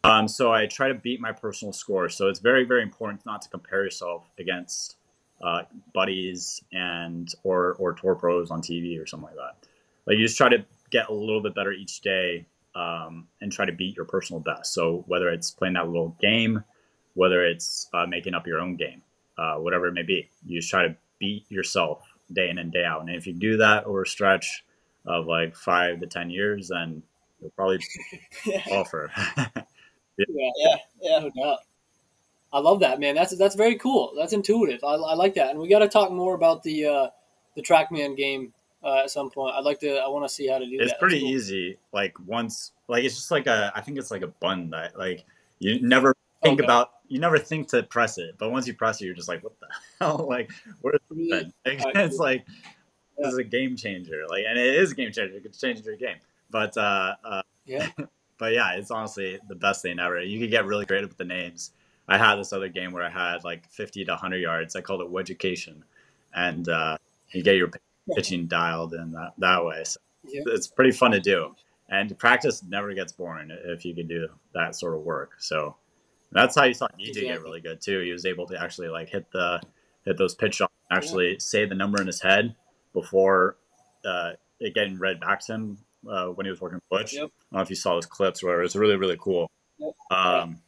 Um, so I try to beat my personal score. So it's very very important not to compare yourself against uh, buddies and or or tour pros on TV or something like that. Like you just try to get a little bit better each day um, and try to beat your personal best. So whether it's playing that little game, whether it's uh, making up your own game, uh, whatever it may be, you just try to beat yourself day in and day out. And if you do that over a stretch of like five to ten years, then you'll probably offer. yeah, yeah, yeah, no doubt. I love that, man. That's that's very cool. That's intuitive. I, I like that, and we got to talk more about the uh, the TrackMan game uh, at some point. I'd like to. I want to see how to do it's that. It's pretty cool. easy. Like once, like it's just like a. I think it's like a button that like you never think okay. about. You never think to press it, but once you press it, you're just like, what the hell? Like, where's the like, It's like yeah. this is a game changer. Like, and it is a game changer. It could change your game. But uh, uh yeah. But yeah, it's honestly the best thing ever. You could get really creative with the names. I had this other game where I had like 50 to 100 yards. I called it Wedgecation, and uh, you get your pitching dialed in that that way. So yeah. it's pretty fun to do, and practice never gets boring if you can do that sort of work. So that's how you saw DJ exactly. get really good too. He was able to actually like hit the hit those pitch shots, actually yeah. say the number in his head before uh, it getting read back to him uh, when he was working with Butch. Yep. I don't know if you saw those clips where it was really really cool. Yep. Um,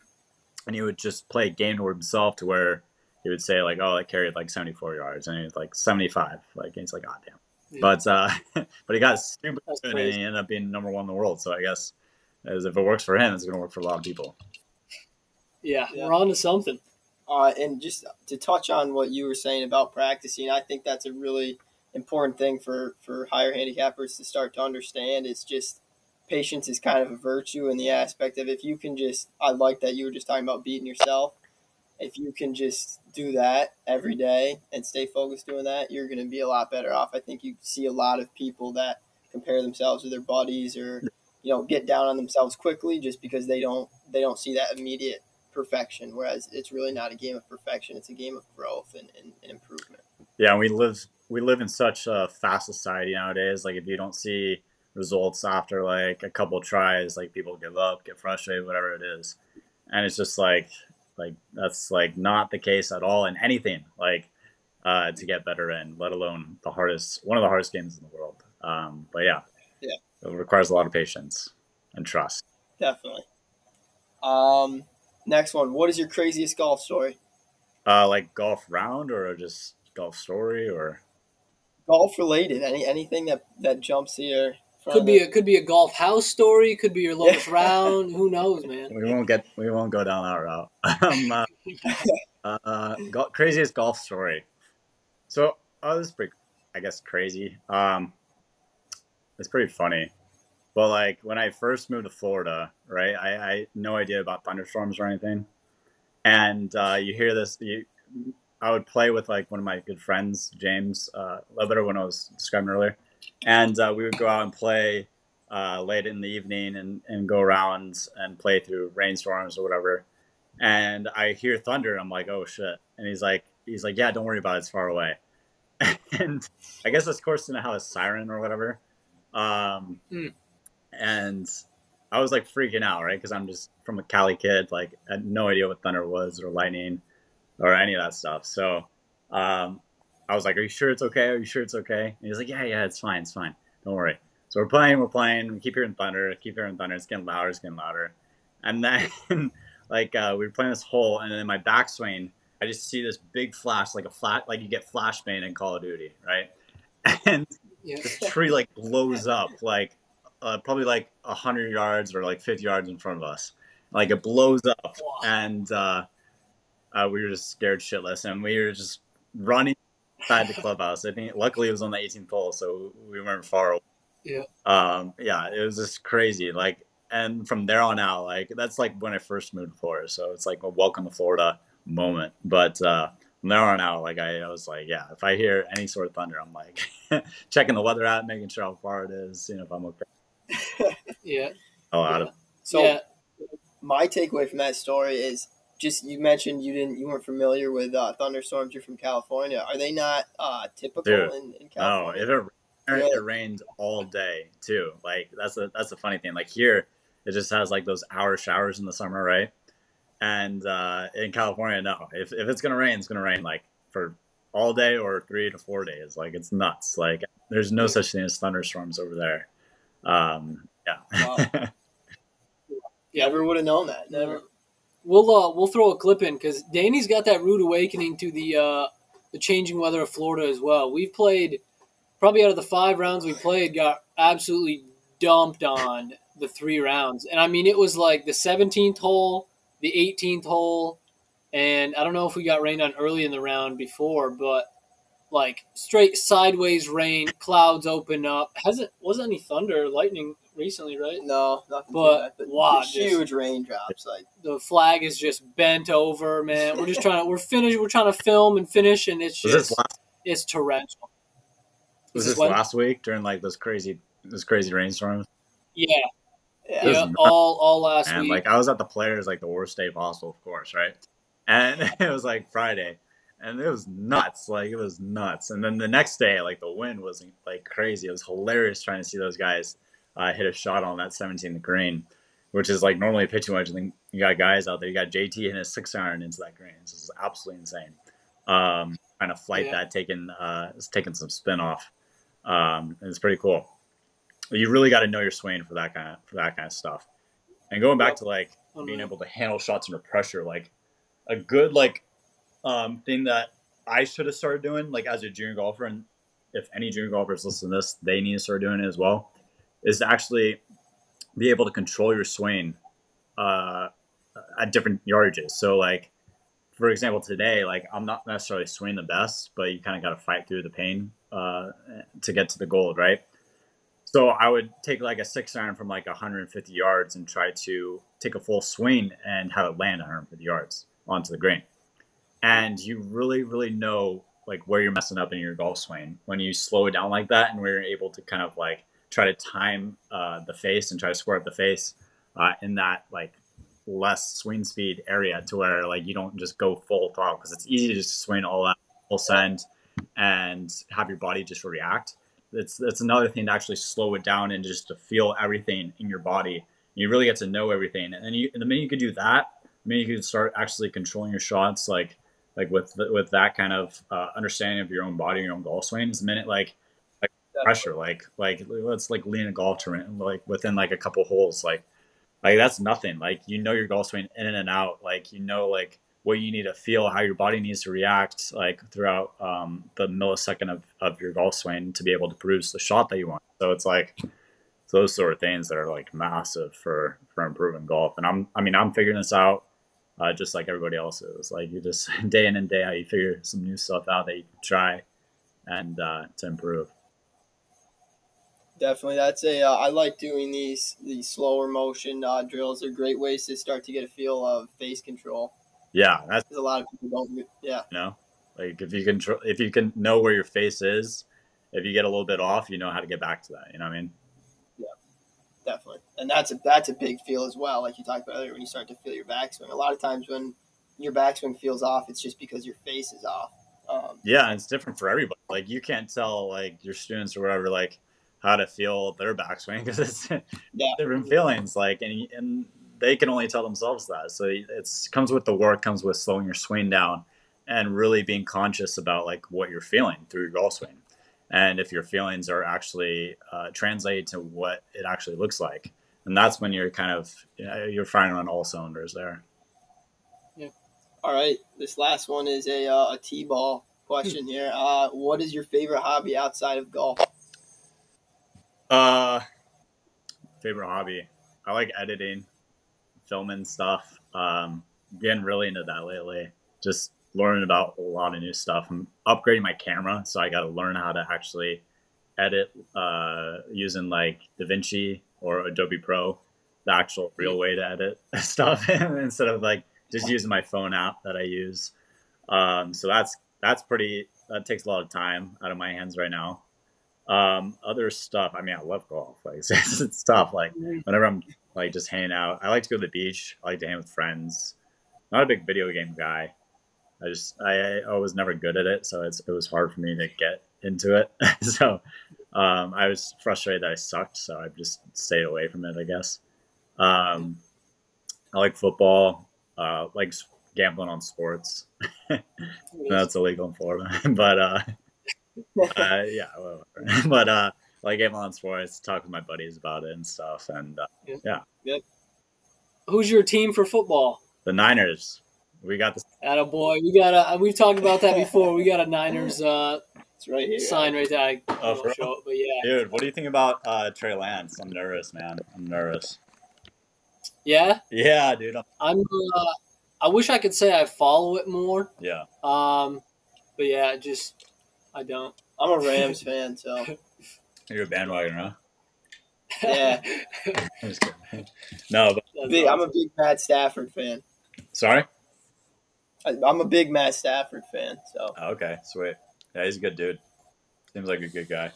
and he would just play a game to himself to where he would say like, "Oh, I carried like 74 yards," and he's like 75. Like he's like, "God oh, damn." Yeah. But uh, but he got super That's good, crazy. and he ended up being number one in the world. So I guess as if it works for him, it's going to work for a lot of people. Yeah, yeah. we're on to something. Uh, and just to touch on what you were saying about practicing, I think that's a really important thing for for higher handicappers to start to understand. It's just patience is kind of a virtue in the aspect of if you can just I like that you were just talking about beating yourself. If you can just do that every day and stay focused doing that, you're going to be a lot better off. I think you see a lot of people that compare themselves with their buddies or you know get down on themselves quickly just because they don't they don't see that immediate perfection. Whereas it's really not a game of perfection; it's a game of growth and, and, and improvement. Yeah, we live we live in such a fast society nowadays. Like if you don't see results after like a couple tries like people give up get frustrated whatever it is. And it's just like like that's like not the case at all in anything like uh, to get better in let alone the hardest one of the hardest games in the world. Um, but yeah. Yeah. It requires a lot of patience and trust. Definitely. Um next one. What is your craziest golf story? Uh like golf round or just golf story or? Golf related. Any anything that that jumps here could be a could be a golf house story. Could be your lowest round. Who knows, man? We won't get we won't go down that route. um, uh, uh, go, craziest golf story. So oh, this is pretty, I guess, crazy. Um, it's pretty funny. But like when I first moved to Florida, right? I, I had no idea about thunderstorms or anything, and uh, you hear this. You, I would play with like one of my good friends, James uh, Leather, when I was describing earlier and uh, we would go out and play uh, late in the evening and, and go around and play through rainstorms or whatever. And I hear thunder. and I'm like, oh shit! And he's like, he's like, yeah, don't worry about it. It's far away. and I guess this course didn't have a siren or whatever. Um, mm. And I was like freaking out, right? Because I'm just from a Cali kid, like had no idea what thunder was or lightning or any of that stuff. So um, I was like, "Are you sure it's okay? Are you sure it's okay?" And he's like, "Yeah, yeah, it's fine, it's fine. Don't worry." So we're playing, we're playing, we keep hearing thunder, keep hearing thunder. It's getting louder, it's getting louder, and then like uh, we were playing this hole, and then in my backswing, I just see this big flash, like a flat, like you get flashbang in Call of Duty, right? And yeah. the tree like blows up, like uh, probably like hundred yards or like fifty yards in front of us. Like it blows up, and uh, uh, we were just scared shitless, and we were just running outside the clubhouse. I think luckily it was on the 18th hole, so we weren't far. Away. Yeah. Um. Yeah, it was just crazy. Like, and from there on out, like that's like when I first moved to Florida, so it's like a welcome to Florida moment. But uh, from there on out, like I, I was like, yeah, if I hear any sort of thunder, I'm like checking the weather out, making sure how far it is, seeing if I'm okay. yeah. Oh, out of So yeah. my takeaway from that story is just you mentioned you didn't you weren't familiar with uh, thunderstorms. You're from California. Are they not uh, typical Dude, in, in No, California? if it it rained all day too. Like that's the that's the funny thing. Like here, it just has like those hour showers in the summer, right? And uh, in California, no. If if it's gonna rain, it's gonna rain like for all day or three to four days. Like it's nuts. Like there's no such thing as thunderstorms over there. Um, yeah. Wow. Yeah. Never would have known that. Never. We'll uh, we'll throw a clip in because Danny's got that rude awakening to the uh, the changing weather of Florida as well. We've played probably out of the five rounds we played, got absolutely dumped on the three rounds, and I mean it was like the 17th hole, the 18th hole, and I don't know if we got rained on early in the round before, but like straight sideways rain, clouds open up. Hasn't wasn't any thunder, lightning recently, right? No, nothing. But, to but wow, just just- huge raindrops. Like the flag is just bent over, man. We're just trying to we're finished. We're trying to film and finish, and it's was just this last it's torrential. was This this last week during like those crazy those crazy rainstorms? Yeah, yeah, yeah, all all last and week. like I was at the players like the worst day possible, of course, right? And it was like Friday, and it was nuts. Like it was nuts. And then the next day, like the wind was like crazy. It was hilarious trying to see those guys uh, hit a shot on that 17th green, which is like normally a pitching wedge. And then you got guys out there. You got JT hitting a six iron into that green. This is absolutely insane. Um, trying to flight Yeah. that, taking uh, it's taking some spin off. Um, and it's pretty cool. You really got to know your swing for that kind of for that kind of stuff. And going back to like being able to handle shots under pressure, like a good like um, thing that I should have started doing, like as a junior golfer, and if any junior golfers listen to this, they need to start doing it as well, is to actually be able to control your swing uh, at different yardages. So like for example, today, like I'm not necessarily swinging the best, but you kind of got to fight through the pain uh, to get to the gold, right? So I would take like a six iron from like 150 yards and try to take a full swing and have it land 150 yards onto the green. And you really, really know like where you're messing up in your golf swing when you slow it down like that, and where you're able to kind of like try to time uh, the face and try to square up the face uh, in that like less swing speed area to where like you don't just go full throttle because it's easy to just swing all out full send and have your body just react. It's it's another thing to actually slow it down and just to feel everything in your body. You really get to know everything, and then you the minute you could do that, the minute you could start actually controlling your shots, like like with with that kind of uh, understanding of your own body, your own golf swings. The minute like pressure, like like let's like lean a golf tournament, like within like a couple holes, like like that's nothing. Like you know your golf swing in and out. Like you know like what you need to feel, how your body needs to react, like throughout um, the millisecond of, of your golf swing to be able to produce the shot that you want. So it's like those sort of things that are like massive for for improving golf. And I'm I mean I'm figuring this out uh, just like everybody else is. Like you just day in and day out, you figure some new stuff out that you can try and uh, to improve. Definitely, that's a. Uh, I like doing these these slower motion uh, drills. They're great ways to start to get a feel of face control. Yeah, that's a lot of people don't. Yeah, you know like if you can if you can know where your face is, if you get a little bit off, you know how to get back to that. You know what I mean? Yeah, definitely, and that's a that's a big feel as well. Like you talked about earlier, when you start to feel your backswing. A lot of times when your backswing feels off, it's just because your face is off. Um, Yeah, it's different for everybody. Like you can't tell like your students or whatever like how to feel their backswing because it's Yeah. different feelings. Like and and they can only tell themselves that. So it's comes with the work, comes with slowing your swing down, and really being conscious about like what you're feeling through your golf swing, and if your feelings are actually uh, translate to what it actually looks like. And that's when you're kind of you know, you're firing on all cylinders there. Yeah. All right, this last one is a uh, a t-ball question here. Uh, what is your favorite hobby outside of golf? Uh, favorite hobby. I like editing, filming stuff. Um, getting really into that lately. Just learning about a lot of new stuff. I'm upgrading my camera, so I got to learn how to actually edit uh, using like DaVinci or Adobe Pro, the actual real way to edit stuff instead of like just using my phone app that I use. Um, so that's that's pretty. That takes a lot of time out of my hands right now. Um, other stuff. I mean, I love golf. Like it's, it's tough. Like whenever I'm like just hanging out, I like to go to the beach. I like to hang with friends. Not a big video game guy. I just I, I was never good at it, so it's, it was hard for me to get into it. so um, I was frustrated that I sucked, so I just stayed away from it. I guess. Um, I like football. Uh, like gambling on sports. That's illegal in Florida, but uh, uh, yeah, whatever. but uh, like gambling on sports, talk with my buddies about it and stuff, and uh, yeah. yeah. Who's your team for football? The Niners. We got the. boy, we got a. We've talked about that before. We got a Niners. Uh, it's right here. Sign right there. I oh, for show it, but yeah. Dude, what do you think about uh, Trey Lance? I'm nervous, man. I'm nervous. Yeah. Yeah, dude. I'm. I'm uh, I wish I could say I follow it more. Yeah. Um, but yeah, just I don't. I'm a Rams fan, so. You're a bandwagon, huh? Yeah. no, but big, I'm a big Matt Stafford fan. Sorry. I, am a big Matt Stafford fan. So. Oh, okay, sweet. Yeah, he's a good dude. Seems like a good guy.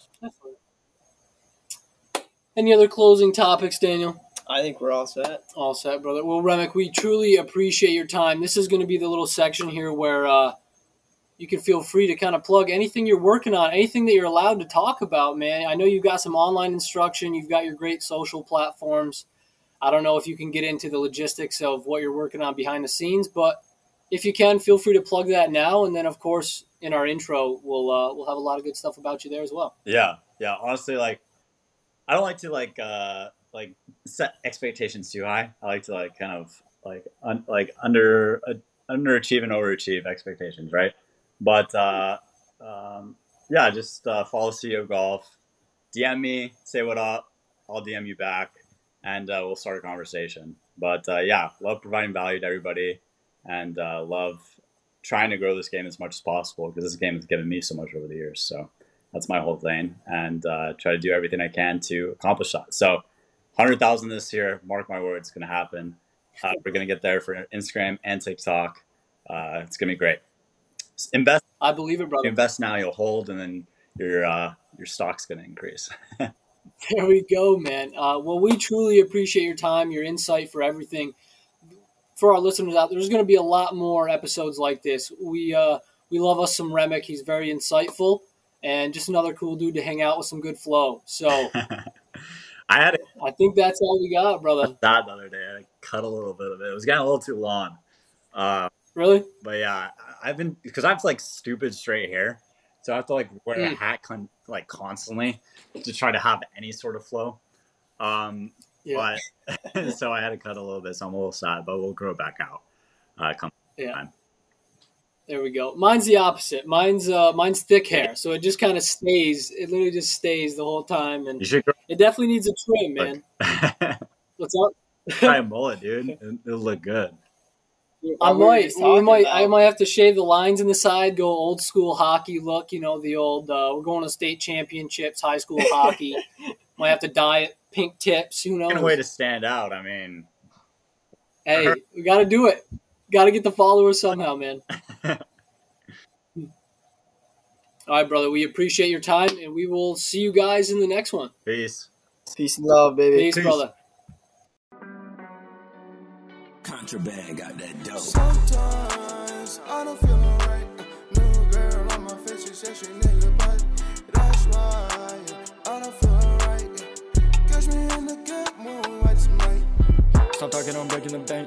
Any other closing topics, Daniel? I think we're all set. All set, brother. Well, Remick, we truly appreciate your time. This is going to be the little section here where uh, you can feel free to kind of plug anything you're working on, anything that you're allowed to talk about, man. I know you've got some online instruction, you've got your great social platforms. I don't know if you can get into the logistics of what you're working on behind the scenes, but if you can, feel free to plug that now. And then, of course, in our intro, we'll uh, we'll have a lot of good stuff about you there as well. Yeah, yeah. Honestly, like I don't like to like uh, like set expectations too high. I like to like kind of like un, like under uh, underachieve and overachieve expectations, right? But uh, um, yeah, just uh, follow CEO Golf, DM me, say what up. I'll DM you back, and uh, we'll start a conversation. But uh, yeah, love providing value to everybody, and uh, love trying to grow this game as much as possible because this game has given me so much over the years. So that's my whole thing, and uh, try to do everything I can to accomplish that. So hundred thousand this year. Mark my words, it's going to happen. Uh, we're going to get there for Instagram and TikTok. Uh, it's going to be great. Invest. I believe it, brother. Invest now, you'll hold, and then your uh, your stock's going to increase. there we go, man. Uh, well, we truly appreciate your time, your insight for everything. For our listeners out there, there's going to be a lot more episodes like this. We uh, we love us some Remick. He's very insightful and just another cool dude to hang out with some good flow. So I had. A, I think that's all we got, brother. That the other day, I cut a little bit of it. It was getting a little too long. Uh, really? But yeah, I've been because I have like stupid straight hair, so I have to like wear mm. a hat con- like constantly to try to have any sort of flow. Um, yeah. But so I had to cut a little bit, so I'm a little sad, but we'll grow back out. Uh, come yeah. Time. There we go. Mine's the opposite. Mine's uh, mine's thick hair, so it just kind of stays. It literally just stays the whole time, and it definitely needs a trim, man. What's up? Try a mullet, dude. It'll look good. I might, we might, about. I might have to shave the lines in the side, go old school hockey look. You know, the old. Uh, we're going to state championships, high school hockey. might have to dye it pink tips. Who knows? A way to stand out. I mean, hey, we got to do it. Got to get the followers somehow, man. All right, brother. We appreciate your time, and we will see you guys in the next one. Peace. Peace and love, baby. Peace, Peace. brother. Contraband got that dope. Sometimes I don't feel alright. New girl on my face, she said she nigga, but that's why I don't feel alright. Catch me in the good mood, I just might. Stop talking, I'm breaking the bank.